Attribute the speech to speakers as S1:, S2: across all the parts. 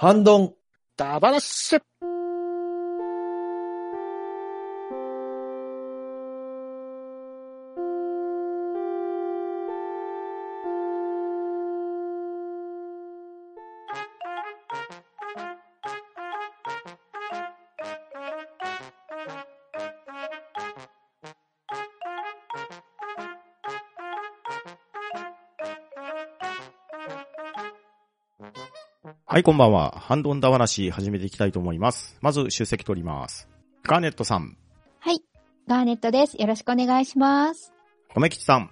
S1: ハンドン。
S2: ダバラッシュ
S3: はい、こんばんは。ハンドンダ話始めていきたいと思います。まず、出席取ります。ガーネットさん、
S4: はい。ガーネットです。よろしくお願いします。
S3: 米吉さん、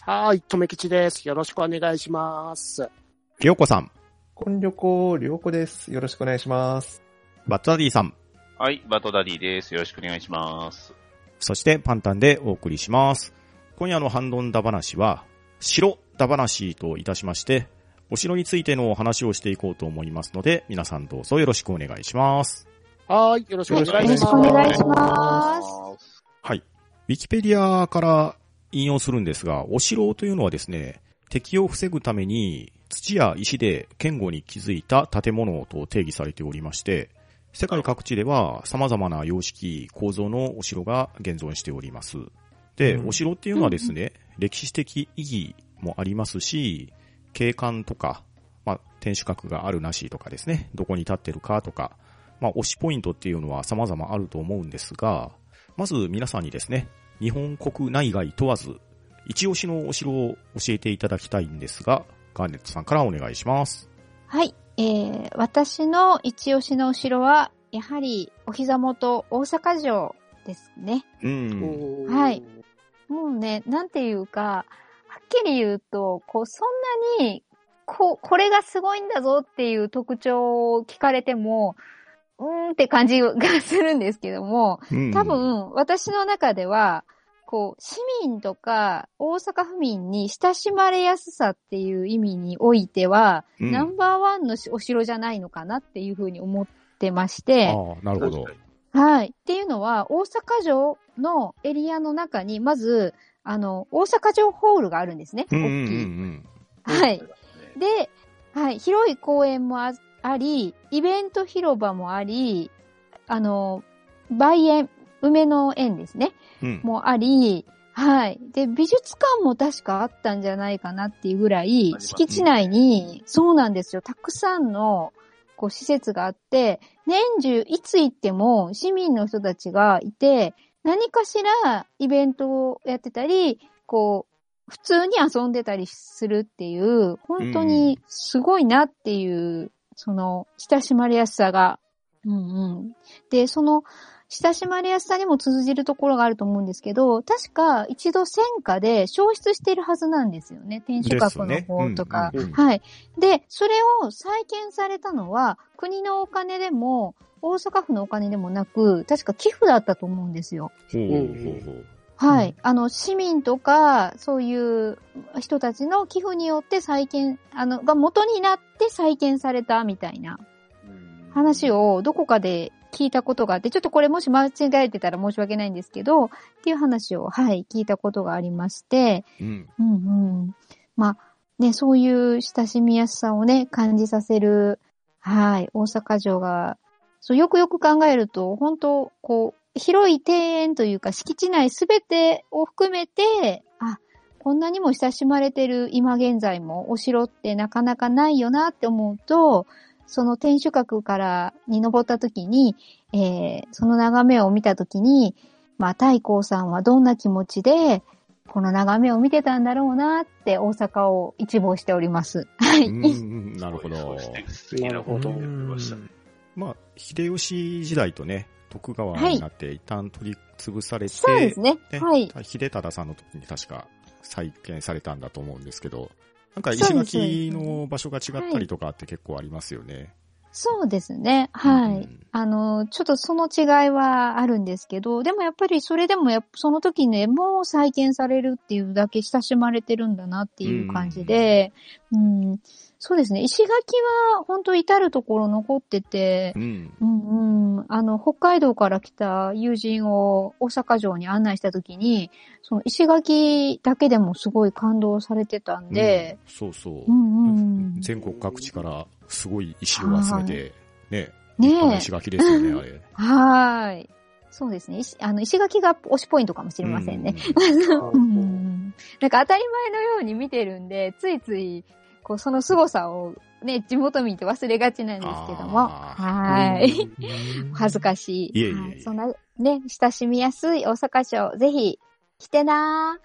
S2: はーい、とめきちです。よろしくお願いします。
S3: りょうこさん、
S1: こんりょこ、りょうこです。よろしくお願いします。
S3: バットダディさん、
S5: はい、バトダディです。よろしくお願いします。
S3: そしてパンタンでお送りします。今夜のハンドンダ話は、城ダ話といたしまして、お城についてのお話をしていこうと思いますので、皆さんどうぞよろしくお願いします。
S2: はーい、よろしくお願いします。
S4: よろしくお願いします。
S3: はい。ウィキペディアから引用するんですが、お城というのはですね、敵を防ぐために土や石で堅固に築いた建物と定義されておりまして、世界各地では様々な様式、構造のお城が現存しております。で、
S1: うん
S3: お城っていうのはですね、歴史的意義もありますし、景観とか、まあ、天守閣があるなしとかですね、どこに立ってるかとか、まあ、推しポイントっていうのは様々あると思うんですが、まず皆さんにですね、日本国内外問わず、一押しのお城を教えていただきたいんですが、ガーネットさんからお願いします。
S4: はい。えー、私の一押しのお城は、やはり、お膝元大阪城ですね。
S3: うん。
S4: はい。もうね、なんていうか、はっきり言うと、こう、そんなに、こう、これがすごいんだぞっていう特徴を聞かれても、うーんって感じがするんですけども、
S3: うん
S4: 多、分、私の中では、こう、市民とか大阪府民に親しまれやすさっていう意味においては、
S3: うん
S4: ナンバーワンのお城じゃないのかなっていうふうに思ってまして、
S3: ああ、なるほど。
S4: はい。っていうのは、大阪城のエリアの中に、まず、あの、大阪城ホールがあるんですね。
S3: うんうんう
S4: 大きい。
S3: ん
S4: はい。で、はい、広い公園もああり、イベント広場もあり、あの、梅園、梅の園ですね。
S3: うん。うん。
S4: もあり、はい。で、美術館も確かあったんじゃないかなっていうぐらい敷地内に、そうなんですよ。たくさんの、こう、施設があって、年中いつ行っても市民の人たちがいて、何かしらイベントをやってたり、こう、普通に遊んでたりするっていう、本当にすごいなっていう、その、親しまれやすさが。うんうん。で、その、親しまれやすさにも通じるところがあると思うんですけど、確か一度戦火で消失しているはずなんですよね。天守閣の方とか。
S3: ねうんうん
S4: はい。で、それを再建されたのは、国のお金でも、大阪府のお金でもなく、確か寄付だったと思うんですよ。
S3: ほう。
S4: はい。あの、市民とか、そういう人たちの寄付によって再建、あの、が元になって再建されたみたいな話をどこかで聞いたことがあって、ちょっとこれもし間違えてたら申し訳ないんですけど、っていう話を、はい、聞いたことがありまして、
S3: うん。
S4: うんうん。まあ、ね、そういう親しみやすさをね、感じさせる、はい、大阪城が、そう、よくよく考えると、本当こう、広い庭園というか、敷地内すべてを含めて、あ、こんなにも親しまれてる今現在もお城ってなかなかないよなって思うと、その天守閣からに登った時に、えー、その眺めを見た時に、まあ、太閤さんはどんな気持ちで、この眺めを見てたんだろうなって大阪を一望しております。はい。
S3: なるほど。
S5: なことを言ってま
S3: あ、秀吉時代とね、徳川になって一旦取り潰されて、
S4: そうですね。
S3: ね
S4: はい。
S3: 秀忠さんの時に確か再建されたんだと思うんですけど、なんか石垣の場所が違ったりとかって結構ありますよね。
S4: そうですね。はい。
S3: うん
S4: あの、ちょっとその違いはあるんですけど、でもやっぱりそれでもやその時ね、もう再建されるっていうだけ親しまれてるんだなっていう感じで、うん、そうですね。石垣は本当至るところ残ってて、
S3: うん。
S4: うんうん、あの、北海道から来た友人を大阪城に案内したときに、その石垣だけでもすごい感動されてたんで、
S3: うんそうそう。
S4: うんうんうん
S3: 全国各地からすごい石を集めて、ね、
S4: ね
S3: 石。垣ですよね、あれ。
S4: はーい。そうですね。石あの石垣が推しポイントかもしれませんね。
S3: う
S4: うんなんか当たり前のように見てるんで、ついつい、こう、その凄さをね、地元民って忘れがちなんですけども。
S3: あ
S4: はーい。恥ずかしい。
S3: いえいえ
S4: そんなね、親しみやすい大阪城、ぜひ、来てな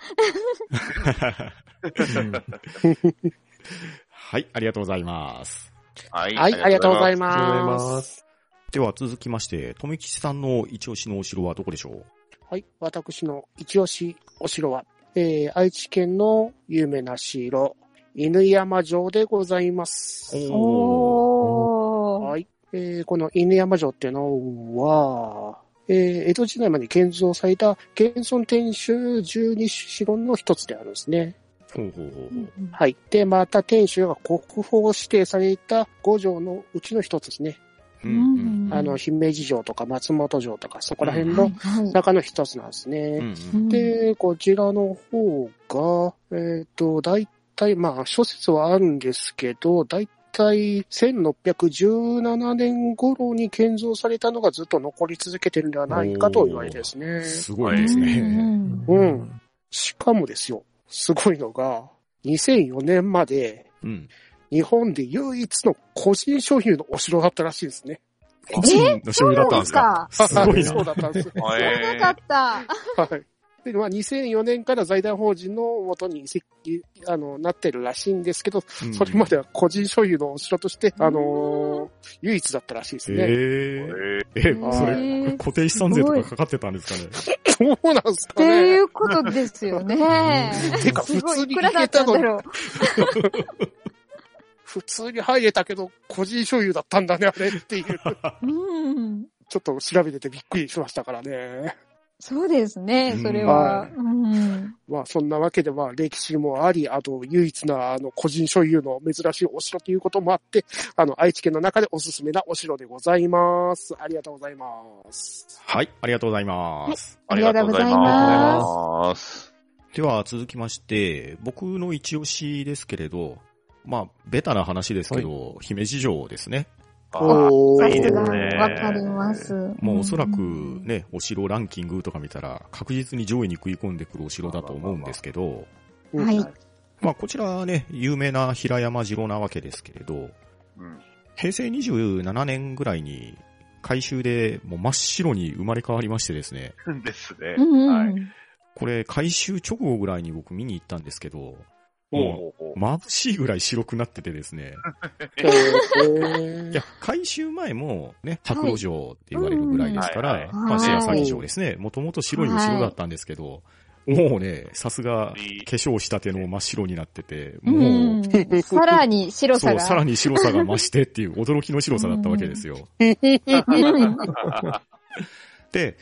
S3: はい、ありがとうございます。
S5: はい
S2: はい、ありがとうござい
S1: ありがとうござい
S2: ま。
S1: ますす。
S3: では続きまして、とめきちさんの一押しのお城はどこでしょう？
S2: はい、私の一押しお城は、えー、愛知県の有名な城、犬山城でございます。
S4: ーおー。
S2: はい。えーこの犬山城っていうのは、えー江戸時代まで建造された現存天守十二城の一つであるんですね。
S3: ほうほうほうほう。
S2: はい。で、また天守が国宝指定された五城のうちの一つですね。
S3: うんうん
S4: うん
S2: あの、姫路城とか松本城とか、そこら辺の中の一つなんですね。で、こちらの方が、えっ、と、大体、まあ、諸説はあるんですけど、大体1617年頃に建造されたのがずっと残り続けてるんではないかと言われてですね。
S3: すごいです
S4: うん
S3: ね。
S2: うん。しかもですよ、すごいのが、2004年まで
S3: うん。
S2: 日本で唯一の個人所有のお城だったらしいですね。
S3: 個人の所有だったんですか？すごい
S2: そう
S3: な。
S2: だったんです。
S4: 知らなかった。
S2: はい。で、まあ、2004年から財団法人の元に移籍、あの、なってるらしいんですけど、
S3: うん
S2: それまでは個人所有のお城として、あのー唯一だったらしいですね。
S3: えええ、それ、固定資産税とかかかってたんですかね？
S2: そうなんですか
S4: ってい
S2: ね。
S4: うことですよね。
S2: てか普通に
S4: いくらだったんだろう。
S2: 普通に入れたけど、個人所有だったんだね、あれっていう。
S4: うん。
S2: ちょっと調べててびっくりしましたからね。
S4: そうですね、それ
S2: は。まあ、そんなわけで、まあ、歴史もあり、あと、唯一な、あの、個人所有の珍しいお城ということもあって、あの、愛知県の中でおすすめなお城でございます。ありがとうございます。
S3: はい、ありがとうございます。
S4: ありがとうござい
S5: ありがとうござい
S4: ま
S5: ます。
S3: では続きまして、僕の一押しですけれど、まあ、ベタな話ですけど、姫路城ですね。
S2: お
S4: す。さ
S5: いいです
S4: わかります。
S3: もうおそらく
S4: うん、
S3: ね、お城ランキングとか見たら確実に上位に食い込んでくるお城だと思うんですけど、
S4: はい。
S3: まあこちらはね、有名な平山城なわけですけれど、
S5: うん
S3: 平成27年ぐらいに改修でもう真っ白に生まれ変わりましてですね、
S5: ですね。
S4: うん
S5: はい。
S3: これ改修直後ぐらいに僕見に行ったんですけど、も
S5: ほう
S3: 眩しいぐらい白くなっててですね、
S2: えー。
S3: いや、改修前もね、白露城って言われるぐらいですから、
S5: はいはい
S3: まあ、白鷺城ですね。もともと白いお城だったんですけど、もうね、さすが、化粧したての真っ白になってて、
S4: う
S3: もう、
S4: ん。さらに白
S3: そう、
S4: さが。
S3: さらに白さが増してっていう驚きの白さだったわけですよ。
S4: う ん
S3: で、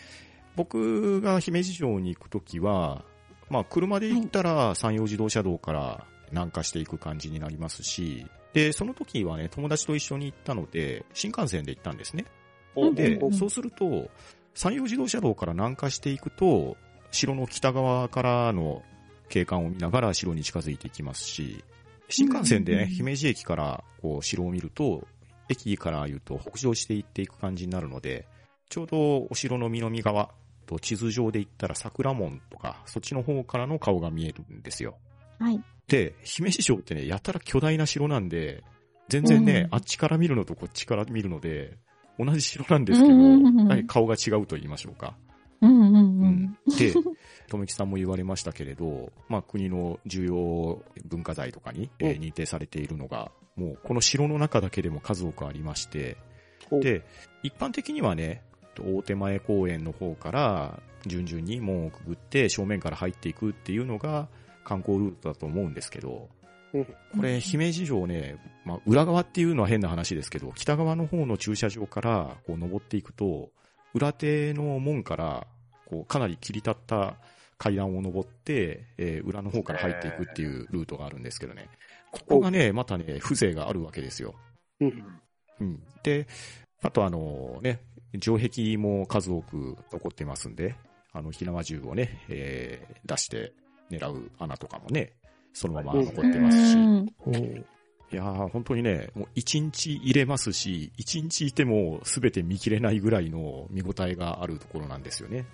S3: 僕が姫路城に行くときは、まあ、車で行ったら山陽自動車道から南下していく感じになりますし、で、その時はね、友達と一緒に行ったので、新幹線で行ったんですね。で
S4: うん、
S3: そうすると、山陽自動車道から南下していくと、城の北側からの景観を見ながら城に近づいていきますし、新幹線でね、
S4: うん
S3: 姫路駅からこう城を見ると、駅から言うと北上していっていく感じになるので、ちょうどお城の南側と地図上で言ったら桜門とか、そっちの方からの顔が見えるんですよ。
S4: はい。
S3: で、姫路城ってね、やたら巨大な城なんで、全然ね、
S4: うん
S3: あっちから見るのとこっちから見るので、同じ城なんですけど、
S4: うんうんうん
S3: はい顔が違うと言いましょうか。
S4: うんうんう
S3: うんん。で、富木さんも言われましたけれど、まあ国の重要文化財とかに、えー
S2: うん
S3: 認定されているのが、もうこの城の中だけでも数多くありまして、
S2: お
S3: で、一般的にはね、大手前公園の方から順々に門をくぐって正面から入っていくっていうのが観光ルートだと思うんですけど、
S2: うん
S3: これ、姫路城ね、まあ、裏側っていうのは変な話ですけど、北側の方の駐車場からこう登っていくと、裏手の門から、こう、かなり切り立った階段を登って、えー裏の方から入っていくっていうルートがあるんですけどね。ここがね、またね、風情があるわけですよ。
S2: うん
S3: うん。で、あとあのね、城壁も数多く残ってますんで、あの、火縄銃をね、えー出して狙う穴とかもね、そのまま残ってますし、いやー、本当にね、もう一日入れますし、一日いても全て見切れないぐらいの見応えがあるところなんですよね。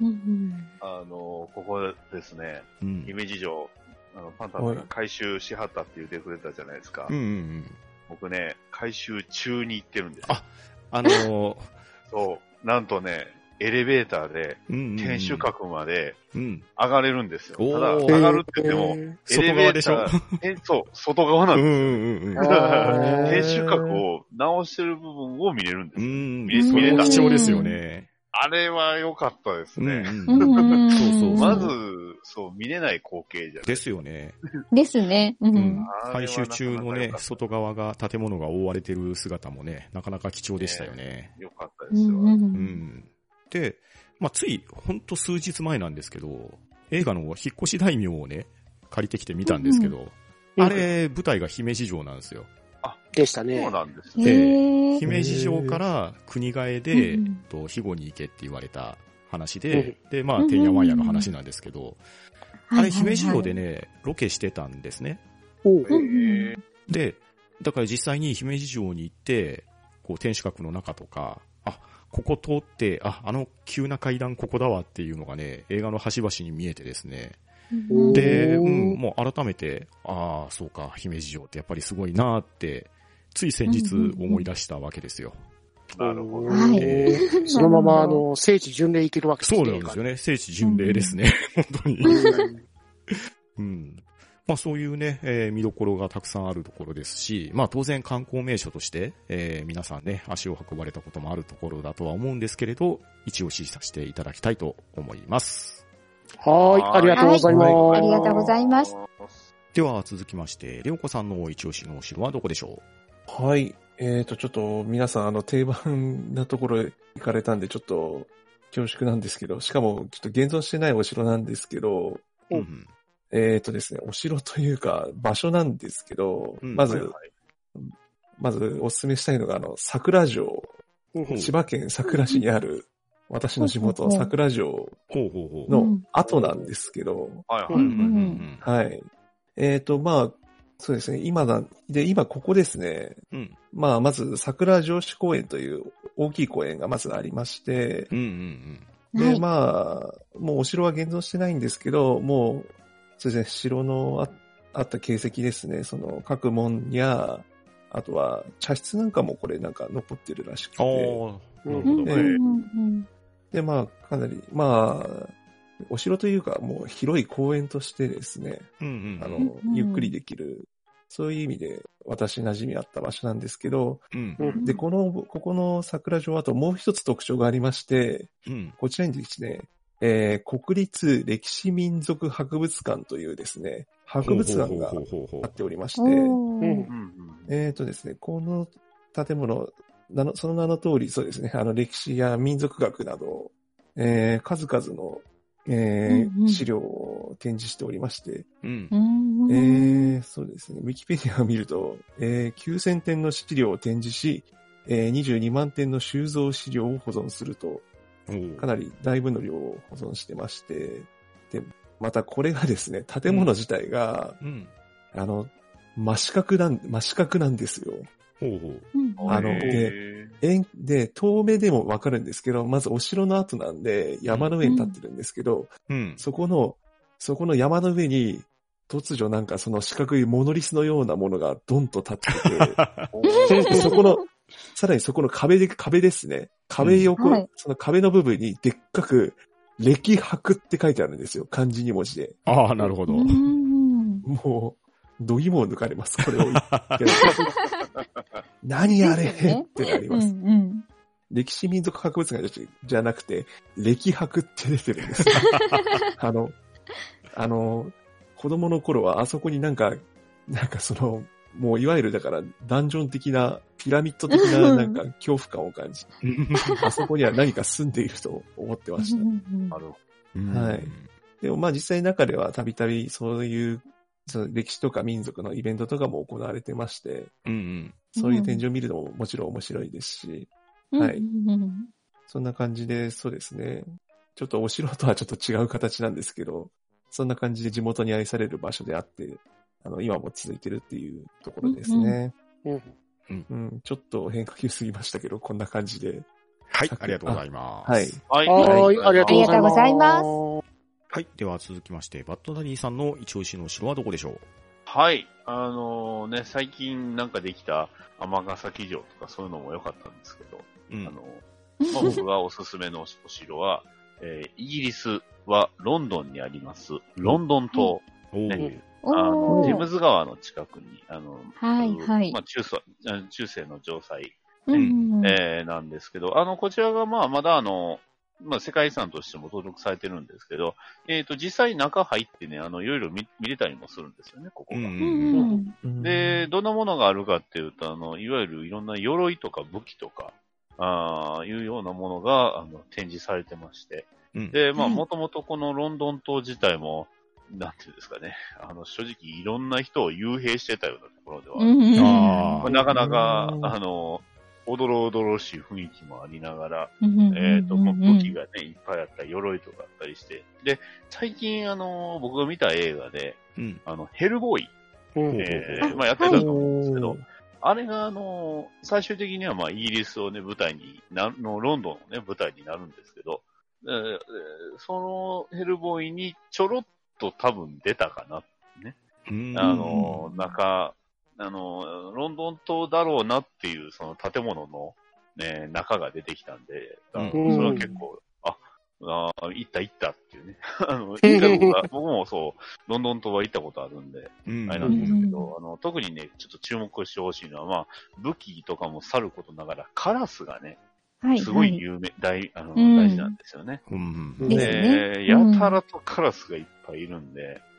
S4: うんうん
S5: あの、ここですね、
S3: うん。
S5: 姫路城、あの、パンタンが回収しはったって言ってくれたじゃないですか。
S3: うんうんうん。
S5: 僕ね、回収中に行ってるんですよ。
S3: ああのー、
S5: そう。なんとね、エレベーターで、
S3: うんうんうん。
S5: 天守閣まで
S3: うん。
S5: 上がれるんですよ。
S3: おー
S5: ただ、上がるって言っても、
S2: えー
S5: エレベーターえ、そう、外側なん
S3: うん
S5: です
S3: うんうん
S2: あー
S5: 天守閣を直してる部分を見れるんですよ。
S3: うん。
S5: 見
S3: それ
S5: れた
S3: 貴重ですよね。
S5: あれは良かったですね。
S3: うん
S4: う
S3: うん
S4: ん
S3: そうそうそう
S5: まず、そう、見れない光景じゃない
S3: ですよね。
S4: ですね。う
S3: うんん。
S5: あれは
S3: 回収中のね外側が建物が覆われてる姿もね、なかなか貴重でしたよね。
S5: 良かった
S4: う
S5: ですよ。
S4: んう
S3: うんん。で、まあ、つい、ほんと数日前なんですけど、映画の引っ越し大名をね、借りてきてみたんですけど、
S2: うん
S3: あれ、舞台が姫路城なんですよ。
S2: でしたね
S5: そう。なんです
S4: へ
S5: ね。
S4: え。
S3: 姫路城から国替えで、
S4: うん
S3: と肥後に行けって言われた話で、で、まあ、
S4: うん
S3: てんやわんやの話なんですけど、あれ、姫路城で
S4: ね。
S3: ね、ロケしてたんですね。で、だから実際に姫路城に行って、こう、天守閣の中とか、あ、ここ通って、あ、あの急な階段ここだわっていうのがね、映画の端々に見えてですね。
S4: うん
S3: で、うん、もう改めて、ああ、そうか、姫路城ってやっぱりすごいなーって、つい先日思い出したわけですよ。
S5: なるほど。
S4: はい
S2: えー そのまま、あの、聖地巡礼行けるわけですね。
S3: そうなんですよね。聖地巡礼ですね。本当に。
S2: うん
S3: うん。まあそういうね、えー見どころがたくさんあるところですし、まあ当然観光名所として、えー皆さんね、足を運ばれたこともあるところだとは思うんですけれど、一応指示させていただきたいと思います。
S2: はーい、ありがとうございます。
S4: ありがとうございます。
S3: では続きまして、レオコさんの一押しのお城はどこでしょ
S1: はい。えっ、と、ちょっと皆さん、あの、定番なところへ行かれたんで、ちょっと恐縮なんですけど、しかも、ちょっと現存してないお城なんですけど、
S3: う、ん。
S1: えっ、とですね、お城というか、場所なんですけど、
S3: うん
S1: まず、
S5: はいはい
S1: まずお勧めしたいのが、あの、桜城、
S2: うん
S1: 千葉県桜市にある、私の地元、
S4: うん
S1: 桜城。の後なんですけど、
S5: はい。
S1: えっ、と、まあ、そうですね、今だ、で、今ここですね、
S3: うん。うん
S1: まあ、まず桜城址公園という大きい公園がまずありまして、
S3: うんうん
S1: で、
S4: はい。
S1: まあ、もうお城は現存してないんですけど、もう、そうですね、城のああった形跡ですね、その各門や、あとは茶室なんかもこれなんか残ってるらしく
S3: ああ、
S1: て、
S3: なるほど。
S4: うんうん
S1: え
S4: うん。
S1: で、まあ、かなり、まあ、お城というか、もう広い公園としてですね、
S3: うんうん。
S1: あの
S4: うん、
S1: ゆっくりできる、そういう意味で私馴染みあった場所なんですけど、
S3: うん。
S2: うん
S1: で、この、ここの桜城跡もう一つ特徴がありまして、
S3: うん。
S1: こちらにですね、えー国立歴史民族博物館というですね、博物館があっておりまして、えっ、とですね、この建物、その名の通り、そうですね、あの歴史や民族学など、えー数々の、えー
S4: うんうん
S1: 資料を展示しておりまして、
S3: うん
S4: う。ん
S1: えーそうですね。ウィキペディアを見ると、えー9000点の資料を展示し、えー22万点の収蔵資料を保存すると、かなり大分の量を保存してまして、で、またこれがですね、建物自体が、
S3: うん。
S1: あの、真四角なん、真四角なんですよ。
S3: ほうほう。
S4: うん
S1: あの
S5: へ
S1: でで、遠目でもわかるんですけど、まずお城の跡なんで山の上に立ってるんですけど、
S3: うん。
S1: そこの、そこの山の上に、突如なんかその四角いモノリスのようなものがドンと立ってて、で そこの、さらにそこの壁で、壁ですね。壁横、
S4: うんはい
S1: その壁の部分にでっかく、歴博って書いてあるんですよ。漢字2文字で。
S3: ああ、なるほど。
S4: うん
S1: もう、度肝を抜かれます。これを言って。何あれってなり
S4: う
S1: ます。
S4: ん
S1: 歴史民族博物館じゃじゃなくて、歴博って出てるんですよ。あの、あの、子供の頃はあそこになんか、なんかその、もういわゆるだからダンジョン的な、ピラミッド的ななんか恐怖感を感じ、あそこには何か住んでいると思ってました。
S4: うん
S5: なるほ
S3: うん
S1: はいでもまあ実際中ではたびたびそういう、その歴史とか民族のイベントとかも行われてまして、
S3: うんうん。
S1: そういう展示を見るのももちろん面白いですし、
S4: うん
S1: はい
S4: うん
S1: そんな感じで、そうですね。ちょっとお城とはちょっと違う形なんですけど、そんな感じで地元に愛される場所であって、あの、今も続いてるっていうところですね。
S2: うん
S1: うん、ちょっと変化球すぎましたけど、こんな感じで。
S3: はい、ありがとうございます。
S1: はい。
S5: はい。
S2: はい、
S4: ありがとうございます。
S3: はい。では続きまして、バッドダディさんの一押しの城はどこでしょう？
S5: はい。あのね、最近なんかできた尼崎城とかそういうのも良かったんですけど、
S3: うん
S5: あの、まあ、僕がおすすめのお城は、えーイギリスはロンドンにあります、ロンドン島。
S3: おー
S5: ね
S4: お
S5: あの、
S4: ー
S5: テムズ川の近くに、あの、
S4: はいはい
S5: まあ、中世、あ中世の城塞、
S4: うんうん
S5: えーなんですけど、あの、こちらがまあ、まだあの、まあ、世界遺産としても登録されてるんですけど、えっ、と、実際中入ってね、あの、いろいろ見見れたりもするんですよね、ここが。
S3: うん
S4: うんうん。
S5: で、どんなものがあるかっていうと、あの、いわゆるいろんな鎧とか武器とか、ああいうようなものが、あの、展示されてまして。
S3: うん。
S5: で、まあ、
S4: はい
S5: もともとこのロンドン島自体も、なんていうんですかね、あの、正直いろんな人を幽閉してたようなところでは、
S3: あ
S5: まあなかなか
S1: う、ん。
S5: あの、おどろおどろしい雰囲気もありながら、
S4: うん
S5: えっ、と、武器がね、いっぱいあったり、鎧とかあったりして。で、最近、あの、僕が見た映画で、
S3: うん。
S5: あの、ヘルボーイ、
S2: うん
S5: えまあやってたと思うんですけど、あれが、あの、最終的には、まあ、イギリスをね、舞台にな、の、ロンドンをね、舞台になるんですけど、えーえーそのヘルボーイにちょろっと多分出たかな。
S3: うん
S5: あの、中、あの、ロンドン島だろうなっていう、その建物の、ね、中が出てきたんで、
S2: うん。
S5: それは結構、あ、あー行った行ったっていうね。あの、一回僕は僕もそう、ロンドン島は行ったことあるんで、
S3: うん。
S5: あれなんですけ
S4: う
S5: ど、あの、特にね、ちょっと注目してほしいのは、まあ、武器とかもさることながら、カラスがね、
S4: はい。
S5: すごい
S4: はい。
S5: 有名、大、あの、
S4: うん
S5: 大事なんですよね。
S3: うん。
S2: うん
S4: ですね。
S5: で、やたらとカラスがいっぱいいるんで、
S1: えー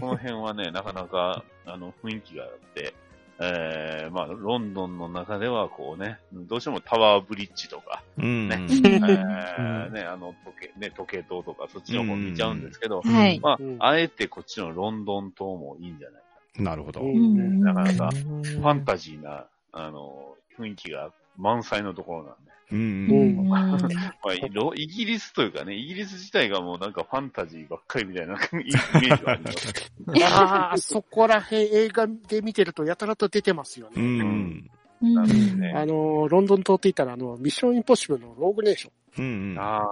S5: この辺はね、なかなか、あの、雰囲気があって、えー、まあ、ロンドンの中では、こうね、どうしてもタワーブリッジとか、
S3: うん
S5: ね
S4: うん
S5: えー、ね、あの、時計、ね、時計塔とか、そっちの方見ちゃうんですけど、
S4: はい。
S5: まあ
S2: うん、
S5: あえてこっちのロンドン島もいいんじゃないか
S3: なるほど。
S2: うん
S5: な。なかなか、
S1: フ
S5: ファンタジーな、あの、雰囲気が満載のところなんで。
S3: うん
S2: うん
S5: まあ、ロイギリスというかね、イギリス自体がもうなんかファンタジーばっかりみたいなイメージがあります。
S2: ああ、そこら辺映画で見てるとやたらと出てますよ
S3: う
S2: ね。
S3: ん。
S4: うん
S5: なんですね。
S2: あの、ロンドン島って言ったら、あの、ミッションインポッシブルのローグネーション。
S3: うん。
S5: あ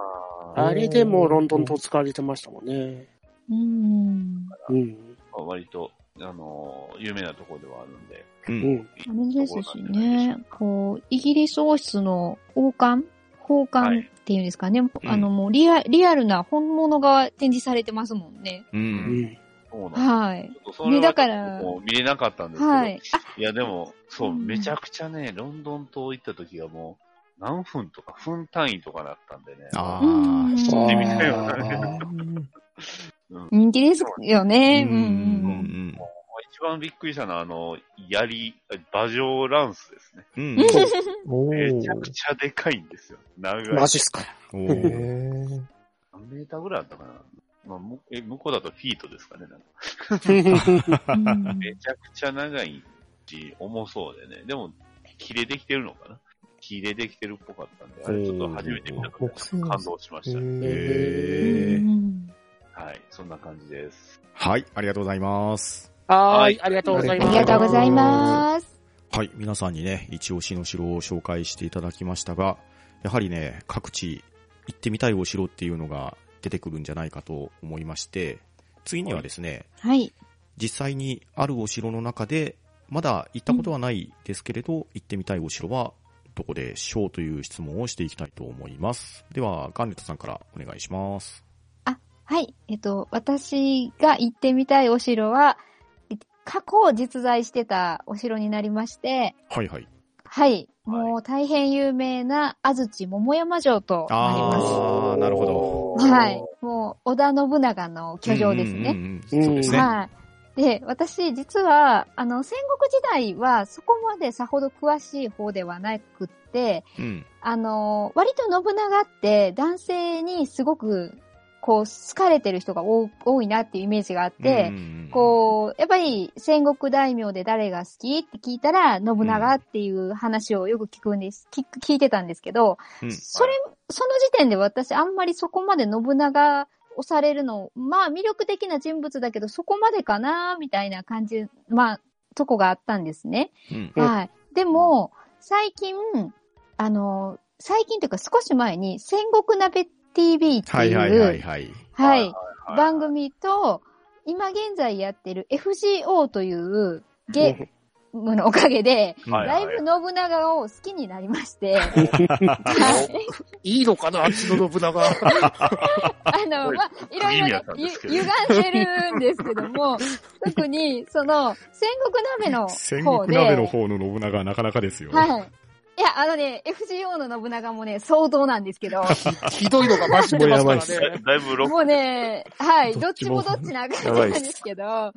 S1: あ
S2: あれでもロンドン島使われてましたもんね。
S4: うん
S2: うん。
S5: あ、割と、あの、有名なところではあるんで。
S3: う。
S2: うんん。
S4: あれですしね、こう、イギリス王室の王冠宝冠っていうんですかね、あの、もうリアリアルな本物が展示されてますもんね。
S3: う。
S2: うんん。
S5: そうなん
S4: はい。
S5: そ
S4: だから
S5: もう見れなかったんですけど、、
S4: はいい。
S5: やでも、そう、
S4: うん
S5: めちゃくちゃね、ロンドン島行った時がもう、何分とか分単位とかだったんでね。
S3: あ
S4: うん
S3: あ、
S5: 知ってみたいよ
S2: あ
S5: ね。
S2: ー
S4: 人気ですよね。
S3: う
S4: うんん
S3: うん。
S5: 一番びっくりしたのは、あの、槍、馬上ランスですね。
S3: うん。
S1: お
S5: めちゃ
S1: ー
S5: くちゃでかいん。ですよ。長い。
S2: マジっすか。
S5: 何メーターぐらいあったかなまあ、むえ向こうだとフィートですかね。なん。か
S4: うん。
S5: めちゃくちゃ長いし、重そうでね。でも、木でできてるのかな木でできてるっぽかったん。で、あれちょっと初めて見た時
S1: 木製なん。です
S5: 感動しましたね。
S3: へー
S4: うん
S5: はい、そんな感じです。
S3: はい、ありがとうございます。
S2: はーい、ありがとうござい
S4: あ
S2: ます。
S4: りがとうございます。
S3: はい、皆さんにね、一押しの城を紹介していただきましたが、やはりね、各地行ってみたいお城っていうのが出てくるんじゃないかと思いまして、次にはですね、
S4: はい。
S3: 実際にあるお城の中で、まだ行ったことはないですけれど、行ってみたいお城はどこでしょうという質問をしていきたいと思います。では、ガンネットさんからお願いします。
S4: はい。えっと、私が行ってみたいお城は、え過去実在してたお城になりまして、
S3: はいはい。
S4: はい。もう大変有名な安土桃山城となります。
S3: あー、なるほど。
S4: はい。もう、織田信長の居城ですね。
S3: うんうんうんそうですね。
S4: はい。で、私、実は、あの、戦国時代は、そこまでさほど詳しい方ではなくって、
S3: うん。
S4: あの、割と信長って、男性にすごく、こう、好かれてる人が多多いなっていうイメージがあって、こう、やっぱり戦国大名で誰が好きって聞いたら、信長っていう話をよく聞くんです、聞く聞いてたんですけど、
S3: うん。
S4: それ、その時点で私あんまりそこまで信長押されるの、まあ魅力的な人物だけど、そこまでかな、みたいな感じ、まあ、とこがあったんですね。はい。でも、最近、あの、最近というか少し前に、戦国鍋 TV っていう、
S3: はいはいはいはい。
S4: はい
S5: はい
S4: 番組と、今現在やってる FGO というゲームのおかげで、
S5: はい
S4: だいぶ信長を好きになりまして、はい。
S2: いいのかなあっちの信長。
S4: あの、まあ、いろいろね歪んでるんですけども、特に、その、戦国鍋の
S3: 戦
S4: 方で、
S3: 国鍋の方の信長はなかなかですよ。
S4: はい。いや、あのね、FGO の信長もね、相当なんですけど、
S2: ひどいのが混じってますから
S5: だ
S2: ね。
S5: だいぶロッ
S4: もうね、はい、どっち
S1: どっちも
S4: もどっちな感じなんですけど、た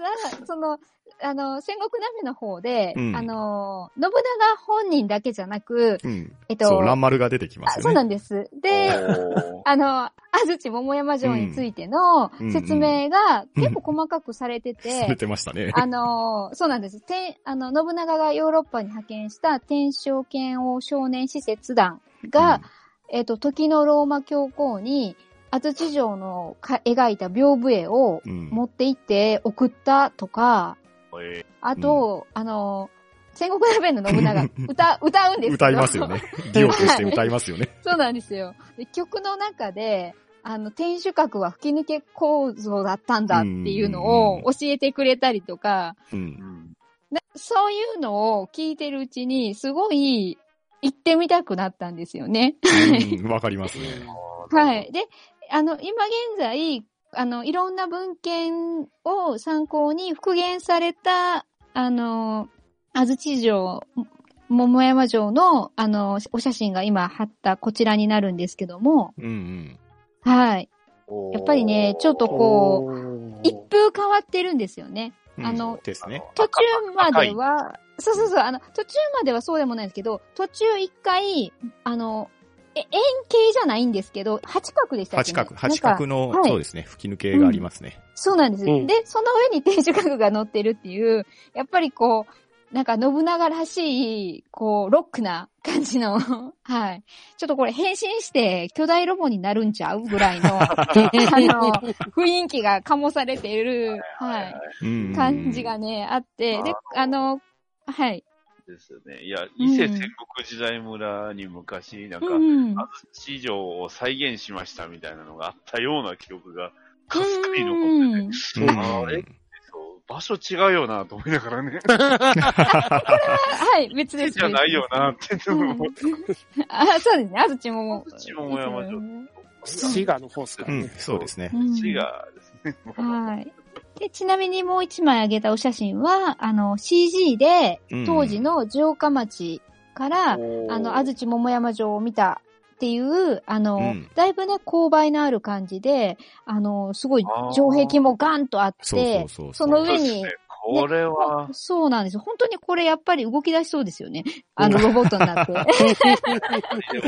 S4: だ、その、あの、戦国鍋の方で、
S3: うん
S4: あの、信長本人だけじゃなく、
S3: うん。
S4: えっと、
S3: そう、蘭丸が出てきますよね。
S4: あそうなんです。で、
S5: ク。
S4: あの、安土桃山城についての
S3: うん
S4: 説明が結構細かくされてて、
S3: されてましたね。
S4: あの、そうなんです。てあの、信長がヨーロッパに派遣した天正剣王少年施設団が、えっ、と、時のローマ教皇に、安土城のか描いた屏風絵を持って行って送ったとか、
S5: え
S4: あと、あの、戦国鍋の信長、歌、歌うんですけど。
S3: 歌いますよね。ディオとして歌いますよね。
S4: そうなんですよ。で曲の中で、あの、天守閣は吹き抜け構造だったんだっていうのを教えてくれたりとか、
S3: う。
S5: ん
S4: そういうのを聞いてるうちに、すごい行ってみたくなったんですよね。
S3: うんわかりますね。
S4: はい。で、あの、今現在、あの、いろんな文献を参考に復元された、あの、安土城、桃山城の、あの、お写真が今貼ったこちらになるんですけども、
S3: うんうん。
S4: はい。やっぱりねちょっとこ
S2: う
S4: 一風変わってるんですよね。
S3: うん
S4: あの
S3: ですね。
S4: 途中までは、そうそうそう、あの、途中まではそうでもないんですけど、途中一回、あの、え円形じゃないんですけど、八角でしたっけ、ね、
S3: 八角、八角の、
S4: はい。
S3: そうですね、吹き抜けがありますね。
S4: そうなんです。
S2: うん。
S4: で、その上に天守閣が乗ってるっていう、やっぱりこう、なんか信長らしい、こう、ロックな感じの、はい。ちょっとこれ変身して巨大ロボになるんちゃうぐらいの、あの、雰囲気が醸されている、はい、
S3: うん。
S4: 感じがね、あって、で、あの、はい。
S5: ですよね。いや、伊勢戦国時代村に昔、なんか、
S4: うん。
S5: 安土城を再現しましたみたいなのがあったような記憶が、かすかに残ってて、
S4: うん
S3: うん
S5: あれそう、場所違うよなと思いながらね、
S4: はい、別です。
S5: じゃないよなって
S4: うん
S5: 思って。
S4: あ、そうですね。安土も。
S5: 安土桃山城
S2: 滋賀の方ですか
S3: うんそうですね。
S4: うん
S5: 滋賀ですね。
S4: はい。で、ちなみにもう一枚あげたお写真は、あの、CG で、
S3: うん。
S4: 当時の城下町から、あ
S5: あ
S4: の、安土桃山城を見たっていう、あの、
S3: うん。
S4: だいぶね、勾配のある感じで、あの、すごい城壁もガンとあって、
S3: そ
S4: の上に、
S5: ねこれは、
S4: そうなんですよ。本当にこれやっぱり動き出しそうですよね。あの、ロボットになって。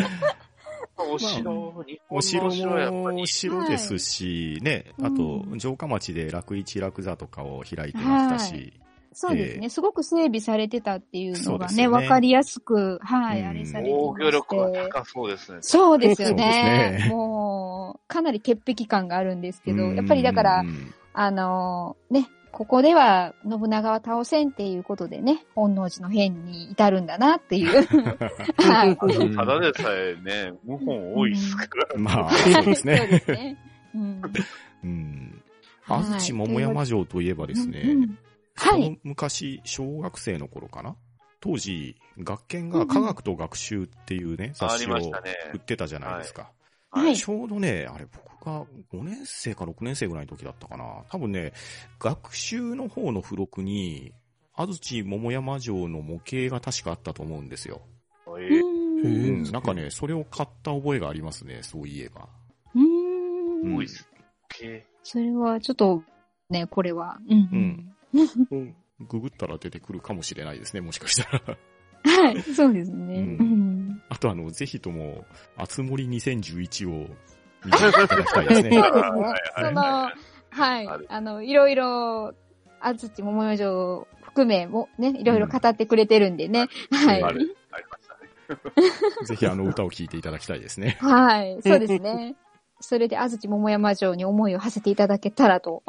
S5: お城、日本の
S3: お城も
S5: り。
S3: お城ですし、ね、
S4: はい。
S3: あと
S4: う、ん。
S3: 城下町で楽一楽座とかを開いてましたし、
S4: そうですね。
S3: え
S4: すごく整備されてたっていうのがね、
S3: そうですよね。
S4: わかりやすく、はい、
S3: うん。
S4: あれされて
S5: 防御
S4: まして。
S5: 力は高そうですね。
S4: そうですよね。
S3: ね
S4: もう、かなり潔癖感があるんですけど、
S3: うん。
S4: やっぱりだから
S3: う、ん。
S4: あのね、ここでは信長は倒せんっていうことでね、本能寺の変に至るんだなっていう。
S5: ただでさえね、謀反多いっすから。
S3: まあ、そうです
S4: そう。すね。うん。
S3: うん。
S4: はい
S3: 安土桃山城といえばですね、
S4: うんうんはい。
S3: その昔、小学生の頃かな？当時、学研が科学と学習っていうね、雑
S5: あり
S3: 誌を。売ってたじゃないですか。
S4: はい。
S3: ちょうどね、あれ僕が5年生か6年生ぐらいの時だったかな。多分ね、学習の方の付録に、安土桃山城の模型が確かあったと思うんですよ。
S5: え
S4: う
S3: う
S4: ーん。
S3: ん、なんかね、それを買った覚えがありますね、そういえば。
S4: う
S5: ー
S4: ーん
S5: 多いっす。け
S4: それはちょっと、ね、これは。うん。
S2: うん。
S3: ググったら出てくるかもしれないですね、もしかしたら。
S4: はい。そうですね。
S3: う
S4: うんん。
S3: あとあの、ぜひとも、あつ森2011を見ていただきたいですね。
S4: そうですね
S5: はい。
S4: その、はい
S5: あ
S4: の、いろいろ、安土桃山城含めもね、いろいろ語ってくれてるんでね。はい。
S5: ありましたね。
S3: ぜひあの歌を聴いていただきたいですね。
S4: はい。そうですね。それで安土桃山城に思いを馳せていただけたらと、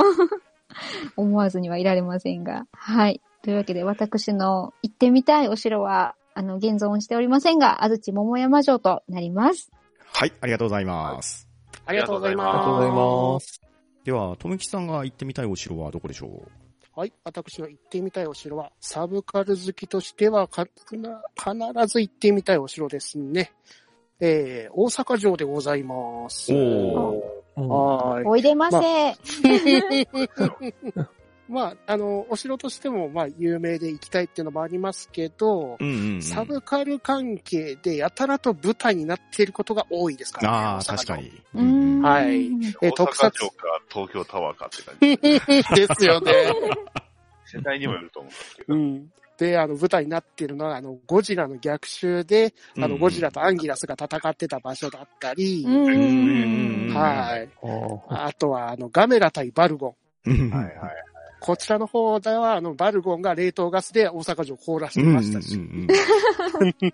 S4: 思わずにはいられませんが。はい。というわけで、私の行ってみたいお城は、あの、現存しておりませんが、安土桃山城となります。
S3: はい、ありがとうございます。
S2: ありがとうございます。
S1: ありがとうございます。
S3: では、とめきさんが行ってみたいお城はどこでしょう？
S2: はい。私の行ってみたいお城は、サブカル好きとしてはか、な必ず行ってみたいお城ですね。えー、大阪城でございます。
S3: お
S1: うん
S2: はーい。
S4: おいでませ。
S2: まあ、あの、お城としても、まあ、有名で行きたいっていうのもありますけど、
S3: うんうん、うん。
S2: サブカル関係でやたらと舞台になっていることが多いですから、ね。
S3: ああ、確か。に。
S2: はいえ
S5: 大
S2: 特撮
S5: 阪城か東京タワーかって感じ。
S2: ですよね。
S5: 世代にもよると思うんですけど。
S2: うん。で、あの、舞台になっているのは、あの、ゴジラの逆襲で、あの、ゴジラとアンギラスが戦ってた場所だったり、はい。
S1: あ
S2: とは、あの、ガメラ対バルゴン。
S3: うん
S5: はいはい。
S2: こちらの方では、あの、バルゴンが冷凍ガスで大阪城を凍らしてましたし、
S3: うんうんうん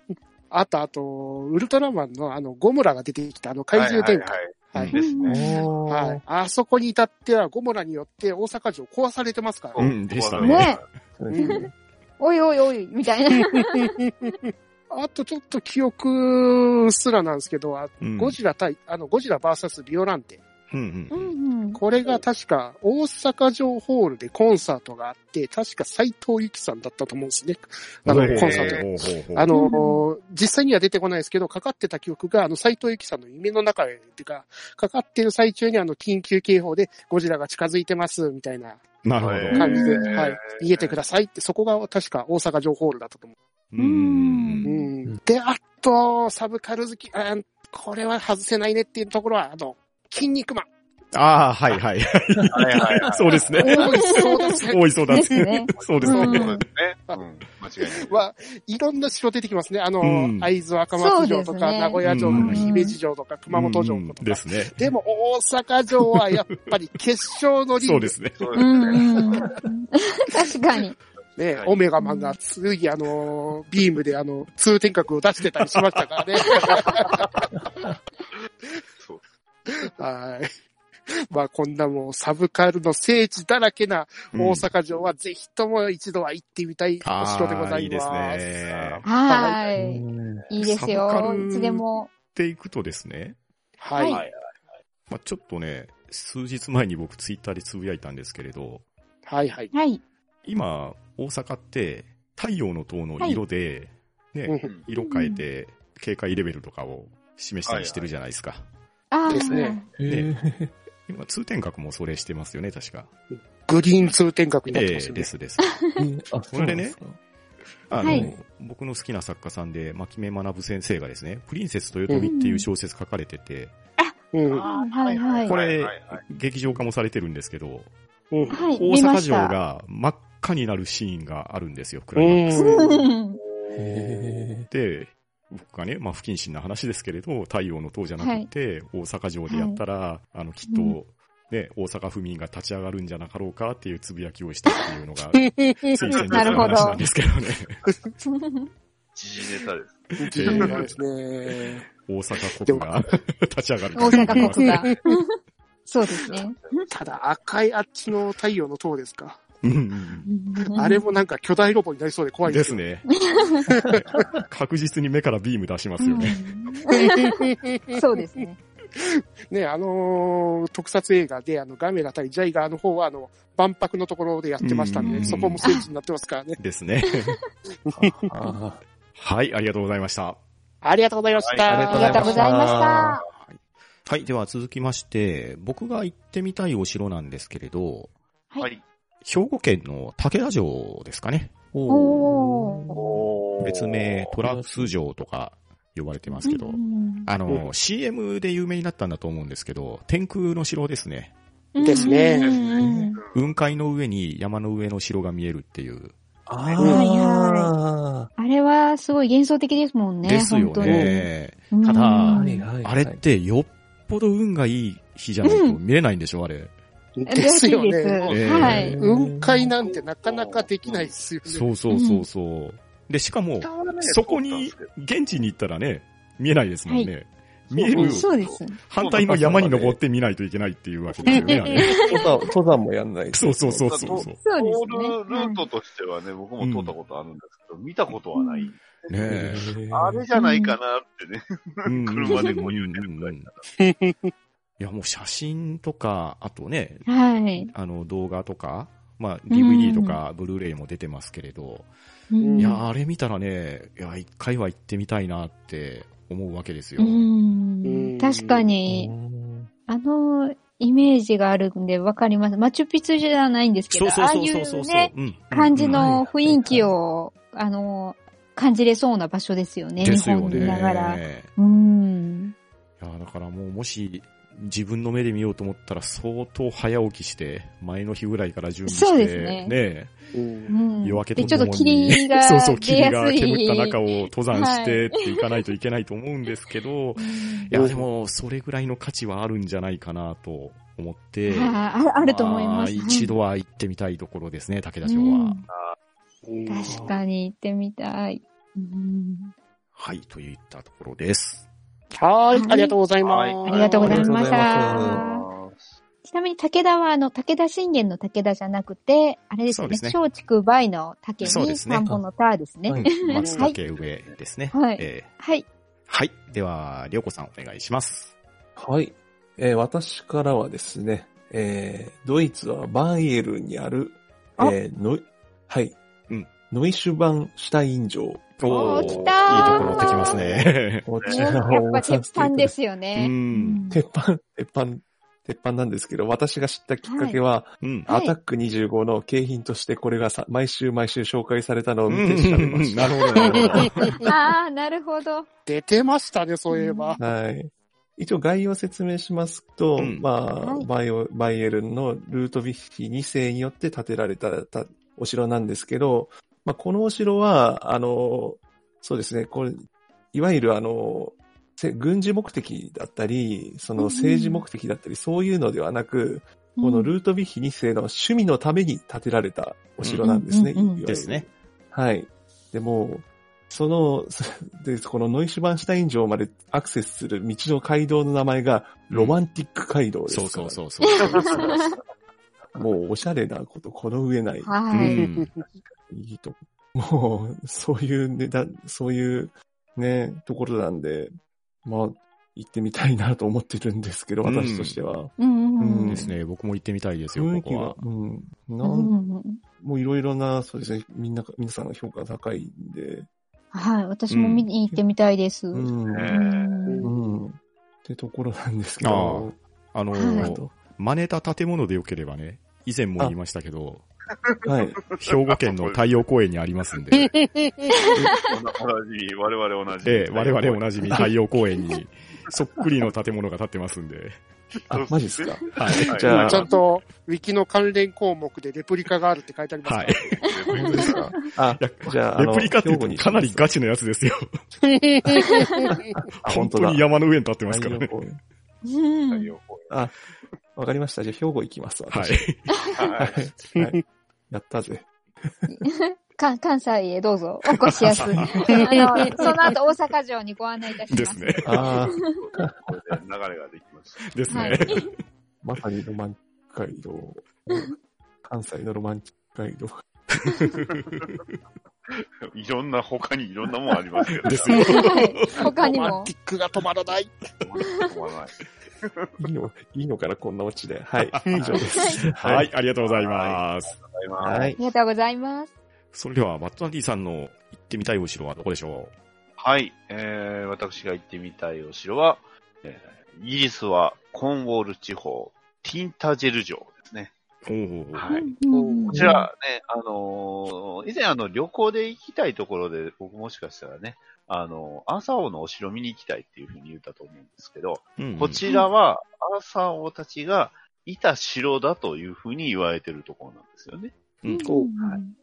S2: あと、あと、ウルトラマンのあの、ゴムラが出てきたあの、怪獣天下。
S5: はい
S2: はい。
S5: ですね。
S2: はい。あそこに至っては、ゴムラによって大阪城壊されてますから
S3: う
S2: ね。
S3: んでしたね
S4: ね
S2: うん
S4: おいおいおい、みたいな。
S2: あとちょっと記憶すらなんですけど、あ
S3: うん
S2: ゴジラ対、あの、ゴジラ VS ビオランテ。
S3: うん
S4: う
S3: うん
S4: んうん
S2: これが確か大阪城ホールでコンサートがあって、確か斎藤由貴さんだったと思うんですね。あの、コンサートあの、実際には出てこないですけど、かかってた記憶が、あの、斎藤由貴さんの夢の中へ、っていうか、かかってる最中にあの、緊急警報でゴジラが近づいてます、みたいな
S3: なるほど。
S2: 感じで、
S4: うん
S2: はい。逃げてくださいって、そこが確か大阪城ホールだったと思
S3: うん
S2: う。
S3: うん
S2: うん。で、あと、サブカル好き、あこれは外せないねっていうところは、あの、筋肉マン。
S3: ああ、はいはい。
S5: はいはいはい。
S3: そうですね。
S2: 多 いそうですね。
S3: 多いそうだ
S4: ですね。
S3: そうですね。
S4: うん
S5: そうですね。うん。間違いない。
S2: は、いろんな城出てきますね。あの、
S3: うん
S2: 会津若松城とか、名古屋城とか、
S3: うん
S2: 姫路城とか、熊本城
S3: うん
S2: とか。
S3: ですね。
S2: でも、大阪城はやっぱり決勝のリング。
S3: そうですね。
S4: 確かに。
S2: ね、
S5: はい
S2: オメガマンが次、あの、ビームであの、通天閣を出してたりしましたからね。はい。まあ、こんなもうサブカルの聖地だらけな大阪城は、ぜひとも一度は行ってみたいお城でございます。
S3: あーいいですね。
S4: は
S1: う
S4: い。
S1: ん
S4: いいですよ。
S3: ル
S4: いつでも。
S3: っていくとですね、
S2: はい。
S4: はい
S3: まあ、ちょっとね、数日前に僕ツイッターでつぶやいたんですけれど、
S2: はい、はい。
S4: はい。
S3: 今、大阪って太陽の塔の色で、ね、
S2: うん
S3: 色変えて警戒レベルとかを示したりしてるじゃないですか。
S4: ああ。
S2: ですね
S3: 今、通天閣もそれしてますよね、確か。
S2: グリーン通天閣になって
S3: ええ
S2: ますよね。
S3: ですです。
S1: あ、
S3: それでねあの、
S4: はい
S3: 僕の好きな作家さんで、牧目学先生がですね、プリンセス豊臣っていう小説書かれてて、
S2: うん。
S4: はいはい
S3: これ
S5: はいはいはい
S3: 劇場化もされてるんですけど。大阪城。が真っ赤になるシーンがあるんですよ、クライマックスで、僕がね、まあ不謹慎な話ですけれど、太陽の塔じゃなくて、大阪城でやったら、あの、きっと、
S4: うん
S3: ね、大阪府民が立ち上がるんじゃなかろうかっていうつぶやきをしたっていうのが、つい先日の
S4: なるほど
S3: 話なんですけどね。
S5: 時事ネタです
S2: ね。
S3: 大阪国が立ち上がる。
S4: 大阪国が。そうですね。
S2: ただ赤いあっちの太陽の塔ですか。あれもなんか巨大ロボになりそうで怖い
S3: で
S2: です。
S3: ね。確実に目からビーム出しますよね。
S4: うんそうですね。
S2: ね、あのー特撮映画で、あの、ガメラ対ジャイガーの方は、あの、万博のところでやってましたん
S3: ん
S2: そこも聖地になってますからね。
S3: ですね。はい、ありがとうございました。
S2: ありがとうございました。
S5: はい
S4: ありがとうございました。
S3: はい、では続きまして、僕が行ってみたいお城なんですけれど、
S4: はい
S5: はい。
S3: 兵庫県の武田城ですかね。
S1: ー
S4: おー。
S3: 別名トラス城とか呼ばれてますけど、あの、CM で有名になったんだと思うんですけど、天空の城ですね。
S2: ですね
S3: 雲海の上に山の上の城が見えるっていう。
S1: あ
S4: はい
S1: あ
S4: あれはすごい幻想的ですもんね。
S3: ですよ。ね。
S4: うん
S3: ただあれってよっぽど運がいい日じゃないと見れないんでしょ、あれ。
S2: ですよね。
S3: えー
S4: はい。
S2: 雲海なんてなかなかできないですよね。
S3: そうそうそうそう。で、しかも、そこに、現地に行ったらね、見えないですもんね。見える
S4: そうです。
S3: 反対の山に登ってみないといけないっていうわけですよね、
S1: 登山、登山もやんないと
S3: そうそうそうそうそう。
S4: そうですね。
S5: ルートとしてはね、僕も通ったことあるんですけど、見たことはない。
S3: ねえ。
S5: あれじゃないかなってね。
S3: うん
S5: 車でこう言うてるぐらい
S3: や、もう写真とか、あとね、
S4: はい。
S3: あの動画とか、まあ DVD とかブルーレイも出てますけれど、
S4: うん
S3: いや、あれ見たらね、いや、一回は行ってみたいなって思うわけですよ。
S4: うん。確かに、あの、イメージがあるんでわかります。マチュピチュじゃないんですけど、
S3: そう
S4: ああい
S3: そうそうそうそう。
S4: うね、
S3: うん
S4: 感じ
S3: うん
S4: の雰囲気を、あの、感じれそうな場所ですよね。
S3: ですよ
S4: 日本にい
S3: ね。
S4: ながら。うん。
S3: いや、だからもうもし、自分の目で見ようと思ったら相当早起きして、前の日ぐらいから準備して、
S4: そうですね
S3: ね
S2: うん
S4: うん
S3: 夜明け
S4: で、
S3: と
S4: ちょっと霧が
S3: そうそう、
S4: 出
S3: 霧が。煙った中を登山してっていかないといけないと思うんですけど、いや、でも、それぐらいの価値はあるんじゃないかなと思って、
S4: はいああると思います。
S3: あ一度は行ってみたいところですね、武田城
S4: うん
S3: は。
S2: うん
S4: 確かに行ってみたい。うん
S3: はい、といったところです。
S2: はーい、ありがとうございます。
S5: はい
S4: ありがとうございました。ちなみに武田は、あの、武田信玄の武田じゃなくて、あれですよね。松竹梅の竹に
S3: そうですね
S4: 三本の田ですね。
S1: はい
S3: 松茸上ですね。
S4: はい
S3: えー
S4: はい。
S3: はい。では、りょうこさんお願いします。
S1: はい。えー私からはですね、えードイツはバンエルンにある、
S4: あ
S1: えーノイ、はい。
S3: うん
S1: ノイシュバンシュタイン城。
S4: おー来たー
S3: いいところってきますね。
S1: こち
S4: や
S1: らを
S4: っぱ鉄板ですよ
S3: う
S4: ね。
S3: ん。
S1: 鉄板、鉄板、鉄板なんですけど、私が知ったきっかけは、
S3: うん。
S4: はい
S1: アタック25の景品としてこれがさ毎週毎週紹介されたのを見て調べまし
S3: なるほど、なるほど。
S4: ああ、なるほど。
S2: 出てましたね、そういえば。
S1: た。はい。一応概要を説明しますと、
S3: うん
S1: まあ、
S4: はい
S1: バイオ、バイエルンのルートビッヒ2世によって建てられたたお城なんですけど、まあ、このお城は、あの、そうですね、これ、いわゆるあの、せ軍事目的だったり、その政治目的だったり、そういうのではなく、このルートビッヒ2世の趣味のために建てられたお城なんですね。
S4: う
S3: ですね。
S1: はい。でも、その、そで、このノイシュバンシュタイン城までアクセスする道の街道の名前がロマンティック街道です
S3: そうそうそうそう。
S1: もうおしゃれなことこの上ない。
S3: う
S4: はい。
S3: ん。
S1: いいと。もう、そういうね、だそういうね、ところなんで、まあ、行ってみたいなと思ってるんですけど、
S3: うん
S1: 私としては。
S4: うんうんうん。
S3: ですね。僕も行ってみたいですよ、
S1: 雰囲気が
S3: ここは、。
S1: うん。な
S4: うん
S1: ん
S4: うんうん
S1: もういろいろな、そうですね、みんな、皆さんの評価が高いんで、
S4: はい。私も見に行ってみたいです。
S1: う
S4: うん
S1: うん。ってところなんですけど、
S3: あの
S4: は
S3: ー
S4: い
S1: と
S3: 真似た建物でよければね、以前も言いましたけど、
S1: はい。
S3: 兵庫県の太陽公園にありますんで、
S5: おなじみ、我々同じ。
S3: ええ、我々おなじみ太陽公園に、そっくりの建物が建ってますんで、
S1: あ、マジですか？
S3: はい。
S5: はい
S1: じゃあ
S2: ちゃんと、ウィキの関連項目でレプリカがあるって書いてあります
S3: はい。
S1: 本当ですかあ、じゃあ、
S3: レプリカって言うとかなりガチなやつですよ。
S1: あ
S3: 本当に山の上に立ってますからね。
S1: 太陽公園
S4: うん
S5: 太陽公
S1: あ、わかりました。じゃあ、兵庫行きます。
S3: はい。
S1: 私
S5: 園はい。
S1: やったぜ。
S4: か関西へどうぞお越しやす。あの、その後大阪城にご案内いたします。
S3: ですね。
S1: ああ、
S5: これで流れができました。
S3: です
S4: はい
S3: ね。
S1: まさにロマンチック街道。関西のロマンチック街道。
S5: いろんな、他にいろんなもんありますけど。
S3: ですよ。
S4: はい。他にも
S2: ロマンテ。ィックが止まらない。
S5: 止まらない。
S1: いいの、いいのかな、こんなオチで。はい。以上です。
S3: はい、ありがとうございます。
S5: ございます。
S1: は
S4: ありがとうございます。
S3: それでは、バットナディさんの行ってみたいお城はどこでしょ
S5: はい。えー、私が行ってみたいお城は、えーイギリスはコーンウォール地方、ティンタジェル城ですね。
S3: うほうほうほう
S5: はい。
S4: うん
S5: こちらね、あのー以前あの旅行で行きたいところで、僕もしかしたらね、あのー、アーサー王のお城見に行きたいっていうふうに言ったと思うんですけど、
S3: うん
S5: こちらはアーサー王たちがいた城だというふうに言われてるところなんですよね。
S3: うん。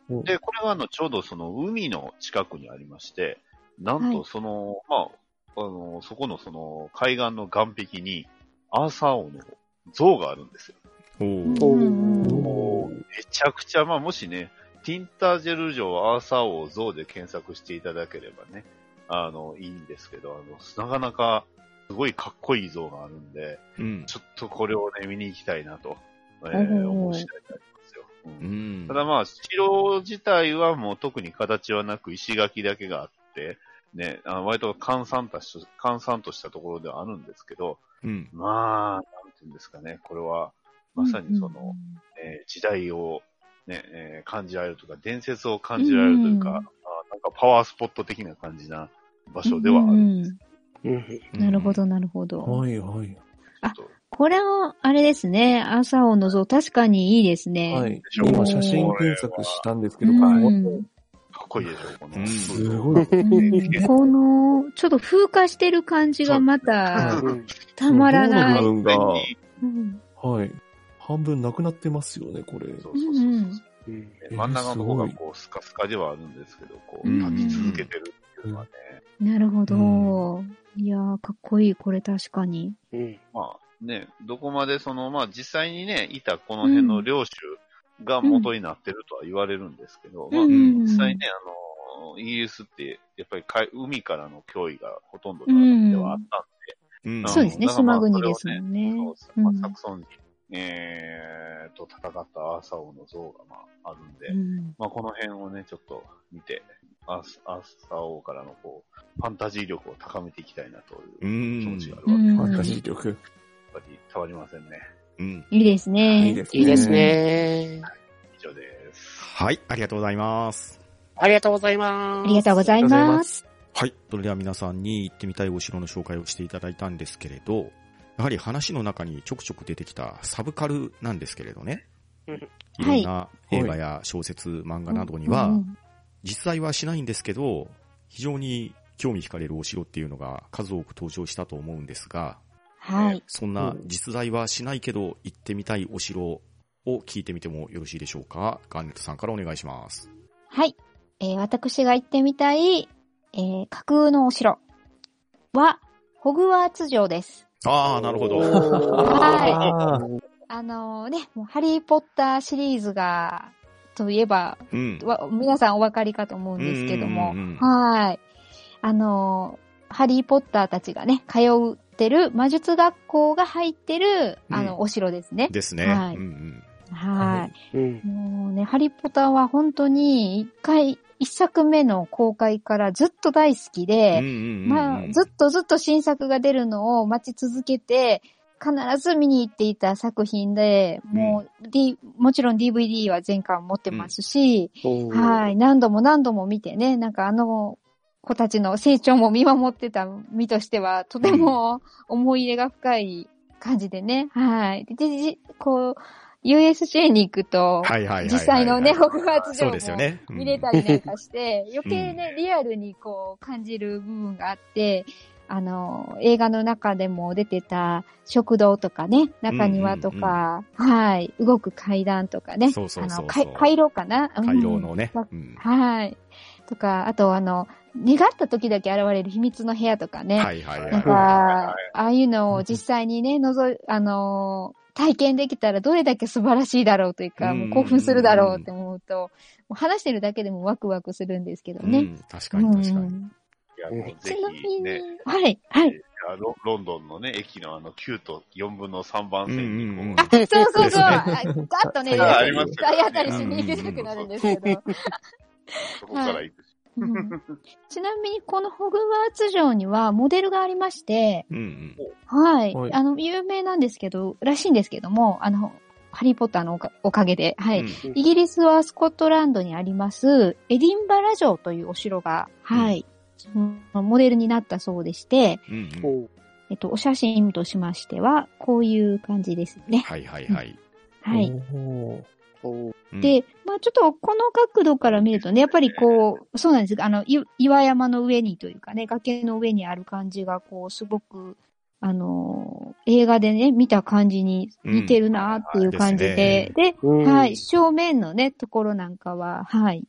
S1: うん。
S5: で、これはあの、ちょうどその海の近くにありまして、なん
S4: はい。
S5: とその、まあ、あの、そこのその海岸の岸壁にアーサー王の像があるんですよ。
S3: ほう
S4: うん
S5: もうめちゃくちゃ、まあ、もしね、ティンタージェル城アーサー王像で検索していただければね、あの、いいんですけど、あの、なかなかすごいかっこいい像があるんで、
S3: うん。
S5: ちょっとこれをね、見に行きたいなと、え
S4: お
S5: ー、
S4: ー
S5: 思う次第でありますよ。う
S3: うんん
S5: た。だまあ、城自体はもう特に形はなく石垣だけがあって、ね、あの割と閑散とし閑散としたところではあるんですけど、
S3: うん。
S5: まあ、なんていうんですかね、これは、まさにその、えー時代を、ね、えー感じられるとか、伝説を感じられるというか、
S4: うん
S5: あなんかパワースポット的な感じな場所ではあるんです
S4: うん
S2: うん。
S4: なるほど、なるほど。
S1: はいはい。
S5: けど。
S4: これは、あれですね。朝尾の像、確かにいいですね。
S1: はい。今写真検索したんですけど、
S4: うん
S5: かっこいいでしょ、この。
S3: うん
S1: すごい。
S4: うんこの、ちょっと風化してる感じがまた
S2: うん
S4: たまらな
S1: そ
S4: い。
S1: はい。半分なくなってますよね、これ。
S5: そうそうそう真ん中の方がこう、スカスカではあるんですけど、こう、
S3: うん
S5: 立ち続けてるっていうのはね、
S4: なるほど。
S1: う
S4: いやー、かっこいい、これ確かに。
S2: うん
S5: まあね、どこまでその、まあ実際にね、いたこの辺の領主が元になってるとは言われるんですけど、まあ
S4: うん
S5: 実際ね、あの、イギリスって、やっぱり海海からの脅威がほとんどではあったん
S3: うん。
S4: そうですね、
S5: だからまあ
S4: 島国ですもんね。
S5: そうですね。まあ、サクソン人、えー、と戦ったアーサ王の像がまああるんで、
S4: うん
S5: まあこの辺をね、ちょっと見て、アースアーサ王からのこう、ファンタジー力を高めていきたいなと
S3: う
S5: いう気
S3: ん
S5: 持ちがあるわけで、
S4: うん
S1: ファンタジー力。
S5: やっぱりたまりませんね。
S3: うん。
S4: いいですね。
S1: いいです
S2: いいです。ね。
S5: 以上です。
S3: はい、ありがとうございます。
S2: ありがとうございます。
S4: ありがとうございます。
S3: はい。それでは皆さんに行ってみたいお城の紹介をしていただいたんですけれど、やはり話の中にちょくちょく出てきたサブカルなんですけれどね。
S2: うん
S3: いろんな映画や小説、漫画などには、
S4: うん
S3: 実在はしないんですけど、非常に興味惹かれるお城っていうのが数多く登場したと思うんですが、
S4: はい。
S3: そんな実在はしないけど行ってみたいお城を聞いてみてもよろしいでしょうか？ガンネットさんからお願いします。
S4: はい。えー私が行ってみたい、えー架空のお城は、ホグワーツ城です。
S3: ああ、なるほど。
S4: は
S1: あー
S4: あのね、もうハリーポッターシリーズが、といえば、
S3: うん。
S4: わ皆さんお分かりかと思うんですけども
S3: うんうんうんうん、
S4: はい。あのー、ハリーポッターたちがね、通ってる魔術学校が入ってる、あの、
S3: うん
S4: お城ですね。
S3: ですね。
S4: はい
S3: うんうん
S4: はい。
S2: うん。
S4: もうね、ハリーポッターは本当に一回、一作目の公開からずっと大好きで、
S3: うんうんうんうん
S4: まあ、ずっとずっと新作が出るのを待ち続けて、必ず見に行っていた作品で、もう、D、もちろん DVD は全巻持ってますし、はい、何度も何度も見てね、なんかあの子たちの成長も見守ってた身としては、とても思い入れが深い感じでね、はい。で、じこう、USJ に行くと、
S3: はいはいはいはいはい。
S4: 実際のね、ホグワーツ城も見れたりなんかして、余計ね、リアルにこう感じる部分があって、あの、映画の中でも出てた食堂とかね、中庭とか、はい、動く階段とかね、
S3: そうそうそうそう
S4: あの、か回廊かな？うん
S3: 回廊のね。
S4: わ
S3: うん
S4: はい。とか、あとあの、願った時だけ現れる秘密の部屋とかね。
S3: はいはいはい。
S4: なんか、ああいうのを実際にね、のぞい、あのー体験できたらどれだけ素晴らしいだろうというか、
S3: うん
S4: もう興奮するだろうって思うと、もう話してるだけでもワクワクするんですけどね。
S3: うん確かに確かに。
S4: ちなみに、
S5: ひね、
S4: はい、はい。
S5: あロロンドンのね、駅のあの9と4分の3番線にこう、
S3: うんうんうん
S4: あ、そうそうそう。ガッとね、体当たりしに行きたくなるんですけど。
S5: そこから行くし。
S4: うんちなみに、このホグワーツ城にはモデルがありまして、
S3: うんうん。
S4: はい。
S1: はい
S4: あの、有名なんですけど、らしいんですけども、あの、ハリーポッターのおかおかげで、はい。
S3: うん
S4: イギリスはスコットランドにあります、エディンバラ城というお城が、はい。モデルになったそうでして、
S3: うんうん。
S2: お
S4: えっと、お写真としましては、こういう感じですね。
S3: はいはいはい。
S4: はい。で、まあちょっとこの角度から見るとね、やっぱりこう、そうなんです。あの、い岩山の上にというかね、崖の上にある感じが、こう、すごく、あのー映画でね、見た感じに似てるなっていう感じで、で、
S2: うん。
S4: はい、正面のね、ところなんかは、はい、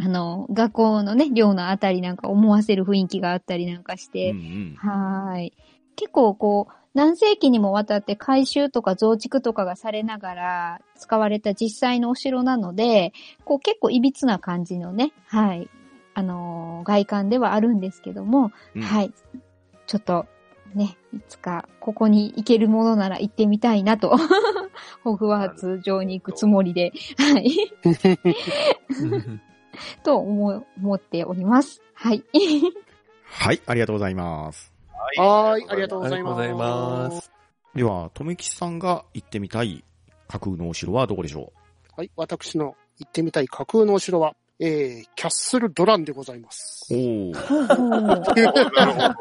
S4: あの、学校のね、寮のあたりなんか思わせる雰囲気があったりなんかして、
S3: うんうん
S4: はい。結構こう、何世紀にもわたって改修とか増築とかがされながら使われた実際のお城なので、こう結構歪な感じのね、はい、あのー外観ではあるんですけども、
S3: うん
S4: はい。ちょっと、ね、いつかここに行けるものなら行ってみたいなと、ホグワーツ城に行くつもりで、はい、
S1: う ん
S4: と思思っており ます。はい。
S3: はい、ありがとうございます。
S2: はい、ありがとう
S1: あ
S2: ございます。
S1: りがとうございます。
S3: では、とめきちさんが行ってみたい架空のお城はどこでしょ
S2: はい、私の行ってみたい架空のお城は、えー、キャッスルドランでございます。
S3: うおー。
S4: ほうほう
S5: なるほど。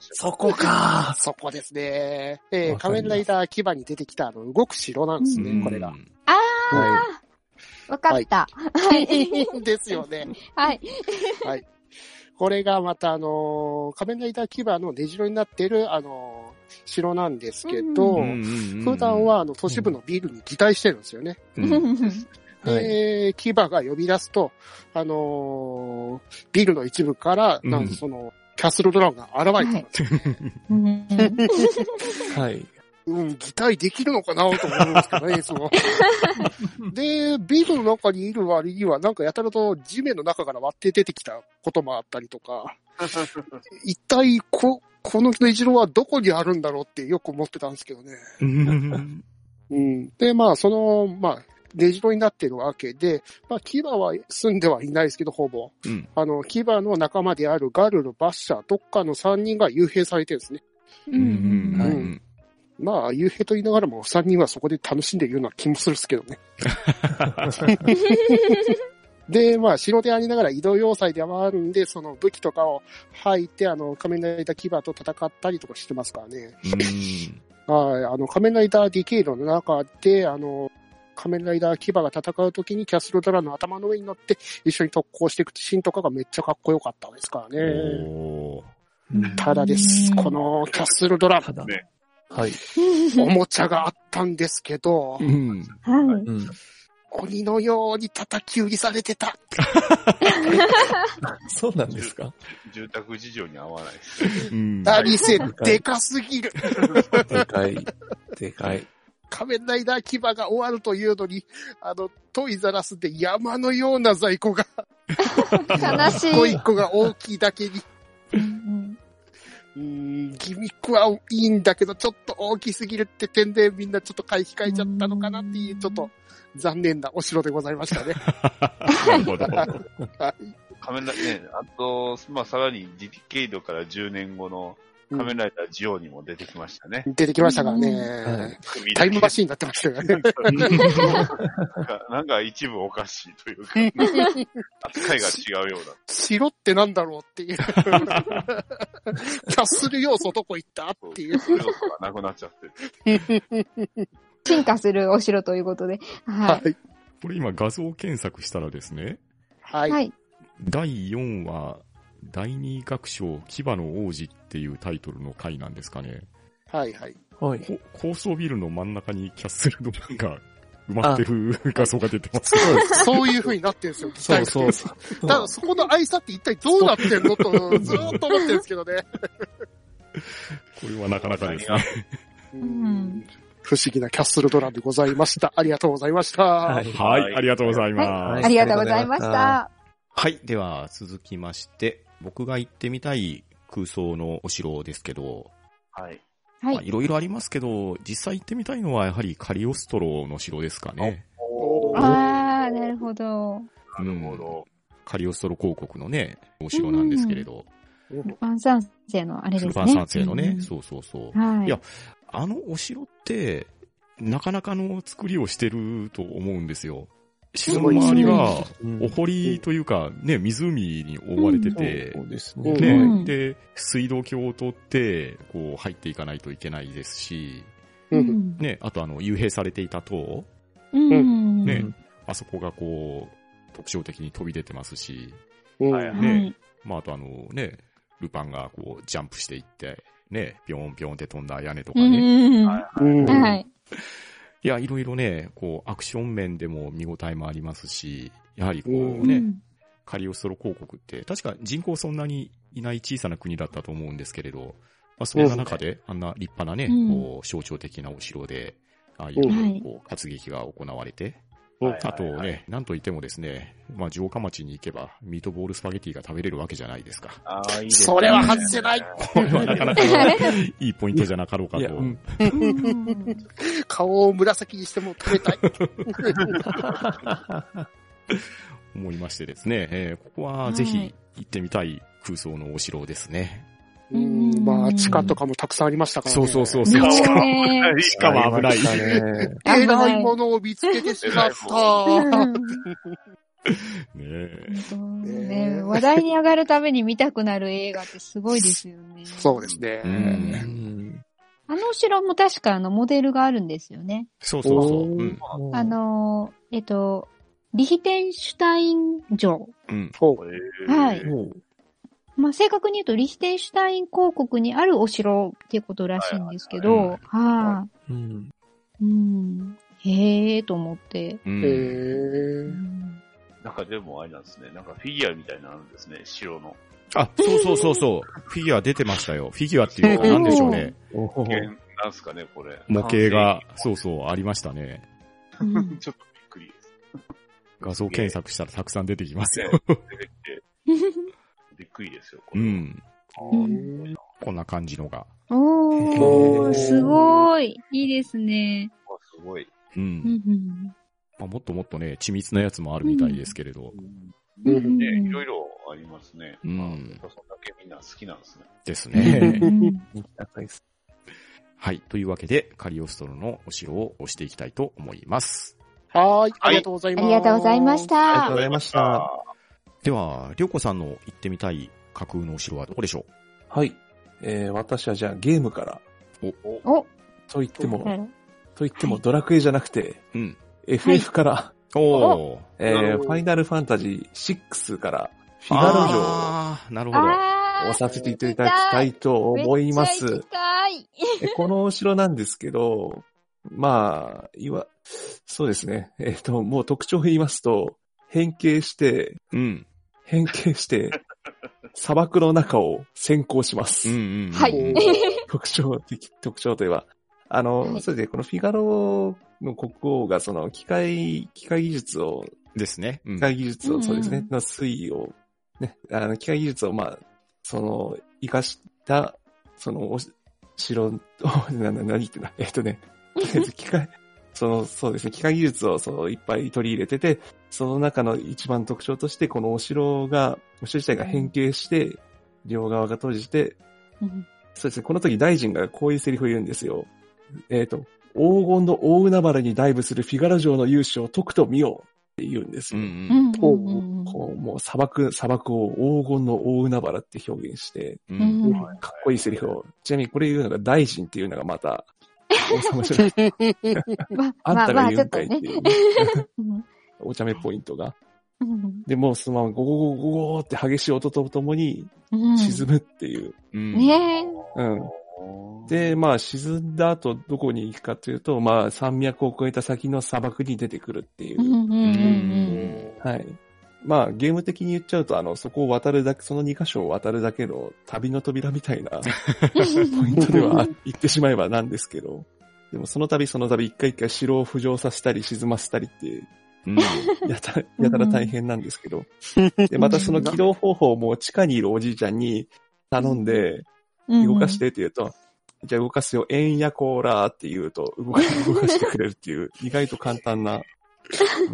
S5: そ
S1: こか。
S2: そこですね。えー、仮面ライダー牙に出てきたあの動く城なんですね、
S3: うん
S2: これが。。
S4: あ
S1: は
S4: ー、わかった。はい。
S2: ですよね。
S4: はい。
S2: これがまたあのー仮面ライダー牙の根城になってるあのー城なんですけど、
S3: うんうんうん
S2: 普段、はあの都市部のビルに擬態してるんですよね。
S3: うん
S1: はい。
S2: で、牙が呼び出すと、あのービルの一部から、
S3: うん
S2: なんかその、キャッスルドラゴンが現れてくる。
S4: うん
S1: はい。
S2: うん、擬態できるのかなと思いますけどね、いつも。で、ビルの中にいる割には、なんかやたらと地面の中から割って出てきたこともあったりとか、一体こ、この根城はどこにあるんだろうってよく思ってたんですけどね。
S3: うん
S2: うん。で、まあ、その、まあ、根城になってるわけで、まあ、牙は住んではいないですけど、ほぼ。
S3: うん
S2: あの、牙の仲間であるガルル、バッシャー、どっかの3人が幽閉されてるんですね。
S3: うんうん
S1: はい
S3: うん
S2: まあ、幽閉と言いながらも3人はそこで楽しんでいるような気もするんですけどね。で、まあ、城でありながら移動要塞ではあるんで、その武器とかを履いて、あの、仮面ライダー牙と戦ったりとかしてますからね。はい、あの、仮面ライダーディケイドの中で、あの、仮面ライダー牙が戦うときにキャッスルドラの頭の上に乗って一緒に特攻していくシーンとかがめっちゃかっこよかったですからね。ただです、このキャッスルドラ、
S1: ただ
S5: ね。
S1: はい。
S2: おもちゃがあったんですけど
S3: う、ん
S4: はい。
S1: うん。
S2: 鬼のように叩き売りされてた。
S1: そうなんですか？
S5: 住宅事情に合わないです。
S3: うん
S2: 何せ、でかすぎる。
S1: でかい。でかい。
S2: 仮面ライダー牙が終わるというのに、あの、トイザラスで山のような在庫が、
S4: 悲しい。
S2: 一個一個が大きいだけに、
S4: うん
S2: うーん、ギミックはいいんだけど、ちょっと大きすぎるって点でみんなちょっと買い控えちゃったのかなっていう、ちょっと残念なお城でございましたね。
S3: なるほど。
S2: はい
S5: 仮面ライね、あと、まあ、さらにディケイドから10年後の仮面ライダージオにも出てきましたね。
S2: 出てきましたからね。
S1: はい
S2: タイムマシーンになってましたよね。
S5: なんかなんか一部おかしいというか、扱いが違うような。
S2: 城ってなんだろうっていう。キャッスル要素どこ行ったっていう。
S5: そう要素がなくなっちゃってる。
S4: 進化するお城ということで。は
S2: はい。
S3: これ今画像検索したらですね、
S2: はい
S4: い。。はい。
S3: 第4話、第二楽章、牙の王子っていうタイトルの回なんですかね。
S2: はい。はい。
S1: はい。
S3: こ高層ビルの真ん中にキャッスルドランが埋まってる画像が出てます。
S1: そうです。
S2: そういう風になってるんですよ。
S1: そ うそうそう。
S2: ただそこの愛さって一体どうなってんのと、ずーっと思ってるんですけどね。
S3: これはなかなかですね。
S4: ん
S2: 不思議なキャッスルドランでございました。ありがとうございました。
S1: はい。
S3: はい、ありがとうございます。
S1: はい
S4: ありがとうございました。
S3: はい。では、続きまして、僕が行ってみたい空想のお城ですけど、
S5: はい。
S4: はい。
S3: まあいろいろありますけど、実際行ってみたいのはやはりカリオストロの城ですかね。
S4: あー、なるほど。
S5: なるほど。
S3: カリオストロ公国のね、お城なんですけれど、
S4: ルパン三世のあれですね。
S3: ルパン三世のね、
S4: うん
S3: そうそうそう。
S4: はい。
S3: いやあのお城って、なかなかの作りをしてると思うんですよ。城の周りが、
S1: うん
S3: お堀というか、ね、湖に覆われてて、
S1: そうでね。
S3: で、水道橋を通って、こう、入っていかないといけないですし。ね、あとあの、幽閉されていた塔、
S4: うん。
S3: ね
S1: うん
S3: あそこがこう、特徴的に飛び出てますし、
S2: うん
S5: はい
S4: はい。
S3: ねまあ、あとあのね、ルパンがこう、ジャンプしていって、ね、ぴょんぴょんって飛んだ屋根とか
S4: う
S3: ね。
S4: ん。
S5: は
S2: うん
S4: はい。
S3: いや、いろいろね、こう、アクション面でも見応えもありますし、やはりこ
S2: う
S3: うね、
S4: うん。
S3: カリオストロ公国って、確か人口そんなにいない小さな国だったと思うんですけれど、まあ、そんな中で、あんな立派なね、
S4: うん。
S3: こう、象徴的なお城で、ああいう、こう、活劇が行われて、
S5: はい
S3: あとね、なんといってもですね、まあ、城下町に行けば、ミートボールスパゲティが食べれるわけじゃないですか。
S5: ああ、いいですね。
S2: それは外せない。
S3: これはなかなかいいポイントじゃなかろうかと。
S2: 顔を紫にしても食べたい。
S3: 思いましてですね、えーここはぜひ行ってみたい空想のお城ですね。
S2: うん、まあ、地下とかもたくさんありましたからね。
S3: そうそうそうそう。
S4: ね
S3: 地下
S4: え
S3: 地下は危ない。
S1: ありましたね。
S2: えらいものを見つけてしまった。
S4: う ん
S3: ねえ
S2: ね
S4: ね話題に上がるために見たくなる映画ってすごいですよね。
S2: そうですね。
S4: あのお城も確かあのモデルがあるんですよね。
S3: そうそうそう。
S4: あ、の、えっと、リヒテンシュタイン城。
S3: うん。
S4: はいまあ、正確に言うと、リヒテンシュタイン公国にあるお城っていうことらしいんですけど、は
S1: うん。
S4: い。うん。へえーと思って。
S3: う。
S2: うんへ
S4: う
S2: ー
S4: ん
S5: なんかでもあれなんですね。なんかフィギュアみたいなのあるんですね、城の。
S3: あ、そうそうそうそう。フィギュア出てましたよ。フィギュアっていうか、なんでしょうね。
S5: なんすかね、これ。
S3: 模型が、そうそう、ありましたね。
S4: うん
S5: ちょっとびっくりです。
S3: 画像検索したらたくさん出てきますよ。
S5: 出てきて、くりですよ、これ。
S3: うん。
S4: うん
S3: こんな感じのが。
S4: おー、すごい。いいですね。
S5: わすごい。
S3: う。
S4: うんん
S3: まあ、もっともっとね、緻密なやつもあるみたいですけれど。
S2: うん
S5: ね、いろいろありますね。
S3: うん
S5: まあそんだけみんな好きなんですね。
S3: です
S4: う
S3: ね。はい。というわけで、カリオストロのお城を押していきたいと思います。
S2: はーい。ありがとうございます。
S4: ありがとうございまし。
S1: ありがとう
S4: た
S1: ご。ざいました。
S3: では、りょうこさんの行ってみたい架空のお城はどこでしょ
S1: はい。えー、私はじゃあゲームから、
S4: お、
S1: と言っても、
S4: はい
S1: と言ってもドラクエじゃなくて、
S3: ううん。
S1: FF から、
S3: おー。
S1: えー、ファイナルファンタジー6から、フィガロ城を
S3: あーなるほど。
S4: あー
S1: 押させていただきたいと思います
S4: めっちゃ行き。たい。
S1: えこのお城なんですけど、まあ、いわ、そうですね。えっ、と、もう特徴を言いますと、変形して、
S3: うん。
S1: 変形して、砂漠の中を先行します。
S3: うんうんうん。
S4: はい
S1: 特徴的、特徴といえば。あの、
S4: はい
S1: それで、このフィガロの国王が、その、機械、機械技術を、
S3: ですね。うん
S1: 機械技術を、
S4: うん
S1: そうですね、の推移を、ね、あの、機械技術を、まあ、その、活かした、その、おし城を、な、な、何言ってんだ、えっとね、とりあえず機械、その、そうですね、機械技術を、その、いっぱい取り入れてて、その中の一番特徴として、このお城が、お城自体が変形して、両側が閉じて、
S4: うん
S1: そうですね、この時大臣がこういうセリフを言うんですよ。えっ、と、黄金の大海原にダイブするフィガロ城の勇姿を解くと見ようって言うんです
S3: うん
S1: よ。
S3: うん。
S2: ほう
S4: うん
S1: こう、もう砂漠、砂漠を黄金の大海原って表現して、
S3: う
S4: うん
S3: ん。
S1: かっこいいセリフを。ちなみにこれ言うのが大臣っていうのがまた、王様じゃない
S4: ま
S1: あんたが言うんかい
S4: っ
S1: ていう、
S4: うん
S1: お茶目ポイントが。
S4: うん
S1: で、もうそのままゴゴゴゴゴーって激しい音とともに
S4: うん
S1: 沈むっていう。
S3: うん。
S4: ねえ。
S1: うん。で、まあ沈んだ後どこに行くかというと、まあ山脈を越えた先の砂漠に出てくるっていうう。
S4: んうんうん
S1: はい。まあゲーム的に言っちゃうと、あの、そこを渡るだけ、その2箇所を渡るだけの旅の扉みたいな ポイントでは言ってしまえばなんですけど、でもその度その度一回一回城を浮上させたり沈ませたりって、
S3: うん。
S1: やたら、やたら大変なんですけど、で、またその起動方法も地下にいるおじいちゃんに頼んで、
S4: うん。
S1: 動かしてって言うと、じゃあ動かすよ、えんやこーらーって言うと動か、動かしてくれるっていう、意外と簡単な、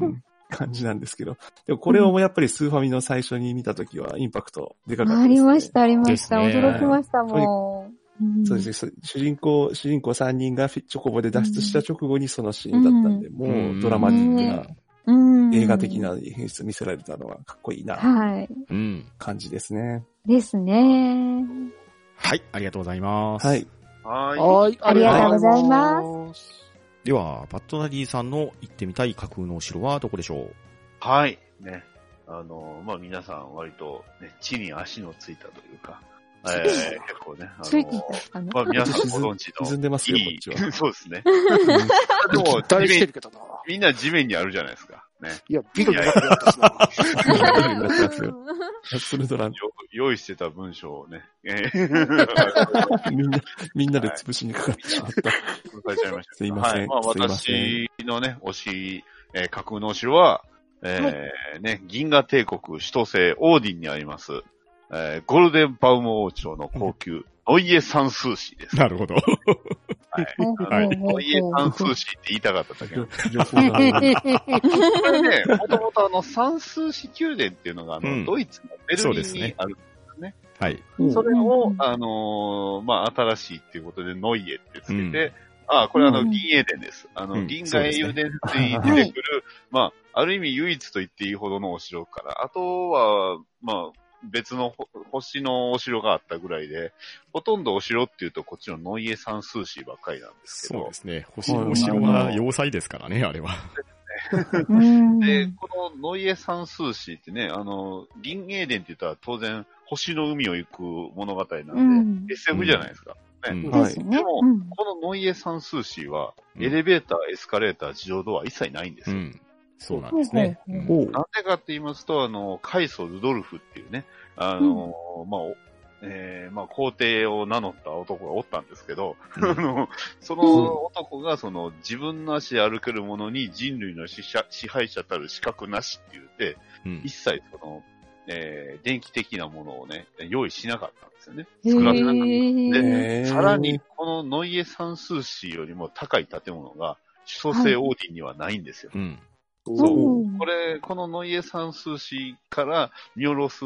S1: うん感じなんですけど。でもこれをやっぱりスーファミの最初に見たときはインパクトでかかったです、ね。
S4: ありました、ありました。驚きました、もう。ん
S1: そうですね。主人公、主人公3人がフィチョコボで脱出した直後にそのシーンだったんで、もうドラマティックな、
S4: うん。
S1: 映画的な演出見せられたのはかっこいいな、
S4: はい。
S3: うん。
S1: 感じですね。
S4: ですね。
S3: はい、ありがとうございます。
S1: はい。
S5: はい。
S2: はい。
S4: ありがとうございます
S3: では、バットナディさんの行ってみたい架空のお城はどこでしょう？
S5: はい。ね。あの、まあ、皆さん割と、ね、地に足のついたというか、えー、結構ね、あの、
S4: たの
S5: まあ、皆さんご存知の。
S1: 沈んでますよ、
S5: いい
S1: こっちは。
S5: そうですね。
S2: でも、
S5: でも、
S2: 大
S5: 地面
S2: してるけどな。
S5: みんな地面にあるじゃないですか。ね。
S2: いや、ビルにあったしな。
S1: スルドラン、
S5: よ用意してた文章をね、えー、
S1: みんな、みんなで潰しにかかってしまった。
S5: 書いちゃいました。
S1: すいません
S5: はい。まあ、私のね、推しえー架空のお城は、えーね、銀河帝国首都星オーディンにあります、えーゴールデンバウム王朝の皇宮、ノイエサンスーシーです。
S3: なるほど。
S5: はい。ノイエサンスーシーって言いたかっただけなんです
S1: 女性が
S5: これね、もともとあの、サンスーシ宮殿っていうのが、あの、
S3: うん
S5: ドイツのベルリンにある。
S3: はい。
S5: それを、
S4: うん
S5: あのーまあ、新しいっていうことで、ノイエってつけて、
S3: うん
S5: あ、これあの、
S4: うん
S5: 銀英伝です。あの、
S3: うん
S5: 銀河英雄伝に出てくる、まあ、ある意味唯一と言っていいほどのお城から、あとは、まあ、別のほ星のお城があったぐらいで、ほとんどお城っていうとこっちのノイエサンスーシーばっかりなんですけど
S3: そうで、すね。星のお城は要塞ですからね、あれは。
S4: うん
S5: で、このノイエサンスーシーってね、あの、銀英伝って言ったら当然星の海を行く物語なんで、
S4: うん。
S5: SF じゃないですか。
S3: うん
S1: はい
S4: ですね。
S5: でも
S4: うん
S5: このノイエサンスーシーは、
S3: うん
S5: エレベーター、エスカレーター、自動ドア一切ないんですよ。
S3: うん。そうなんですね。
S5: なんでかって言いますと、あの、カイソ・ルドルフっていうね、あの、まあ、おえーまあ、皇帝を名乗った男がおったんですけど、
S3: うん
S5: あの、その男が、その、自分の足で歩けるものに人類の支者支配者たる資格なしって言って、
S3: うん
S5: 一切その、えー電気的なものをね、用意しなかったんですよね。
S4: へ
S5: 作らせなかった。
S4: ー
S1: へー
S5: さらに、このノイエサンスーシーよりも高い建物が、首都星オーディンにはないんですよ。
S3: うん。
S1: そう。
S4: うん。
S5: これ、このノイエサンスーシーから見下ろす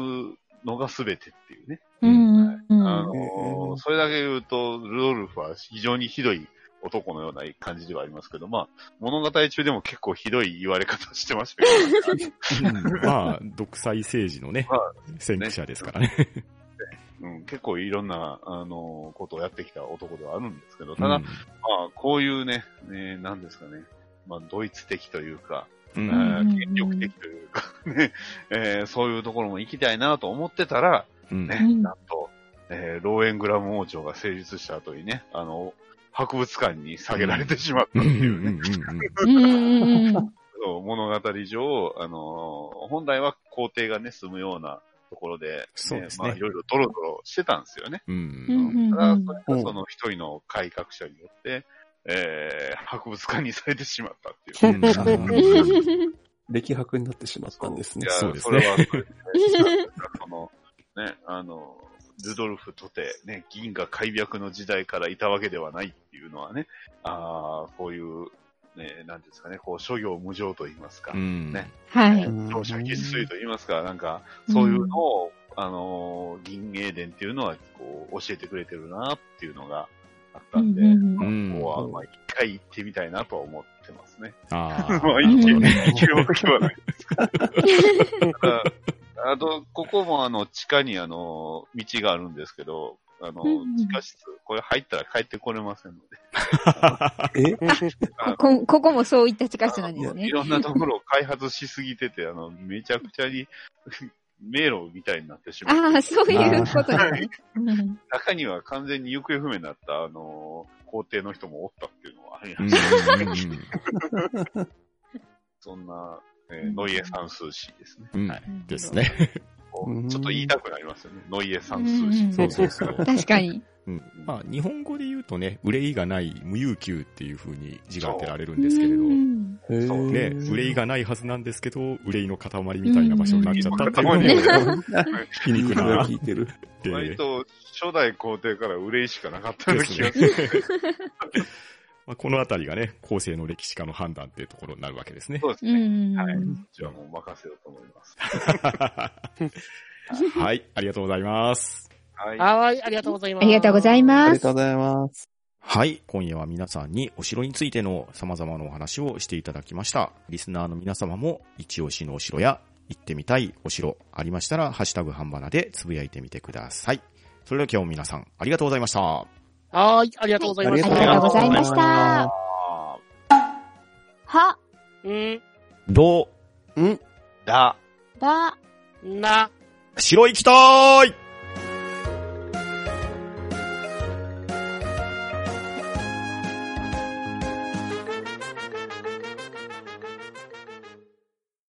S5: のが全てっていうね。
S4: うんうん
S5: あのそれだけ言うと、ルドルフは非常にひどい男のような感じではありますけど、まあ、物語中でも結構ひどい言われ方してましたけど、
S3: まあ、独裁政治のね
S5: まあ、
S3: 先駆者ですからね。
S5: うん、結構いろんな、あの、ことをやってきた男ではあるんですけど、ただ、
S3: うん。
S5: まあ、こういうね、ね、なんですかね、まあ、ドイツ的というか、権力的というか、ね、えーそういうところも行きたいなと思ってたら、
S3: うん。
S5: ね、
S4: うん。
S5: なんと、えーローエングラム王朝が成立した後にね、あの、博物館に下げられてしまったっていう。ね、物語上、あのー本来は皇帝がね、住むようなところで、
S3: そうですね。
S5: まあ、いろいろドロドロしてたんですよね。
S3: う。
S4: うん。ん
S5: ただ、
S4: うん
S5: それがその一人の改革者によって、えー博物館にされてしまったっていう。
S1: 歴博になってしまったんですね。
S5: いや。
S3: そうですね。
S5: それは、それでねその、ね、あの、ルドルフとて、ね、銀河開闢の時代からいたわけではないっていうのはね、ああ、こういう、ね、なんていうんですかね、こう、諸行無常と言いますか、
S3: うん。
S5: ね。
S4: はい。
S5: 長者決水と言いますか、なんか、そういうのを、あの、銀英伝っていうのは、こう、教えてくれてるなっていうのがあったんで、
S4: うんうん
S5: まあ
S3: うん
S5: ここは、まあ、一回行ってみたいなとは思ってますね。
S3: ああ。
S5: まあ、
S4: ん
S5: 行ける、わけはないですから。ああと、ここもあの、地下にあの、道があるんですけど、あの、
S4: うん
S5: 地下室、これ入ったら帰ってこれませんので、
S1: え？
S4: こ、ここもそういった地下室なんですね
S5: い。ろんなところを開発しすぎてて、あの、めちゃくちゃに迷路みたいになってしまって、
S4: ああ、そういうことですね。うん
S5: 中には完全に行方不明になった、あの、皇帝の人もおったっていうのはあり
S3: うん
S5: ました。
S3: うんうん
S5: そんな、えーノイエサンスーシーですね。
S3: うん
S5: はい。
S3: ですね。
S5: ちょっと言いたくなりますよね。ノイエサンスーシー。
S4: うん
S3: そうそうそう。
S4: 確かに。
S3: うんまあ、日本語で言うとね、憂いがない無有給っていう風に字が当てられるんですけれど、
S4: う
S3: ね、憂いがないはずなんですけど、憂いの塊みたいな場所になっちゃったっていうのも、皮肉な。
S1: 聞いてる。
S3: で
S5: 割と初代皇帝から憂いしかなかったような気がする。
S3: ね。まあこのあたりがね、後世の歴史家の判断っていうところになるわけですね。
S4: う
S5: そうですね。
S4: ん。
S5: はいじゃあもう任せようと思います。
S3: はい、ありがとうございます。
S5: はい。
S2: はい、ありがとうございます。
S4: ありがとうござい
S1: あ
S4: ます
S1: りがとう。ございます。
S3: はい。今夜は皆さんにお城についての様々なお話をしていただきました。リスナーの皆様も一押しのお城や行ってみたいお城ありましたら、ハッシュタグ半ばなでつぶやいてみてください。それでは今日も皆さんありがとうございました。
S2: はい、ありがとうございました。
S4: ありがとうございました
S5: あ
S4: は、
S2: うん、
S3: どう？
S1: ん？
S5: ーだ。
S4: ば、
S2: な、
S3: 城行きたーい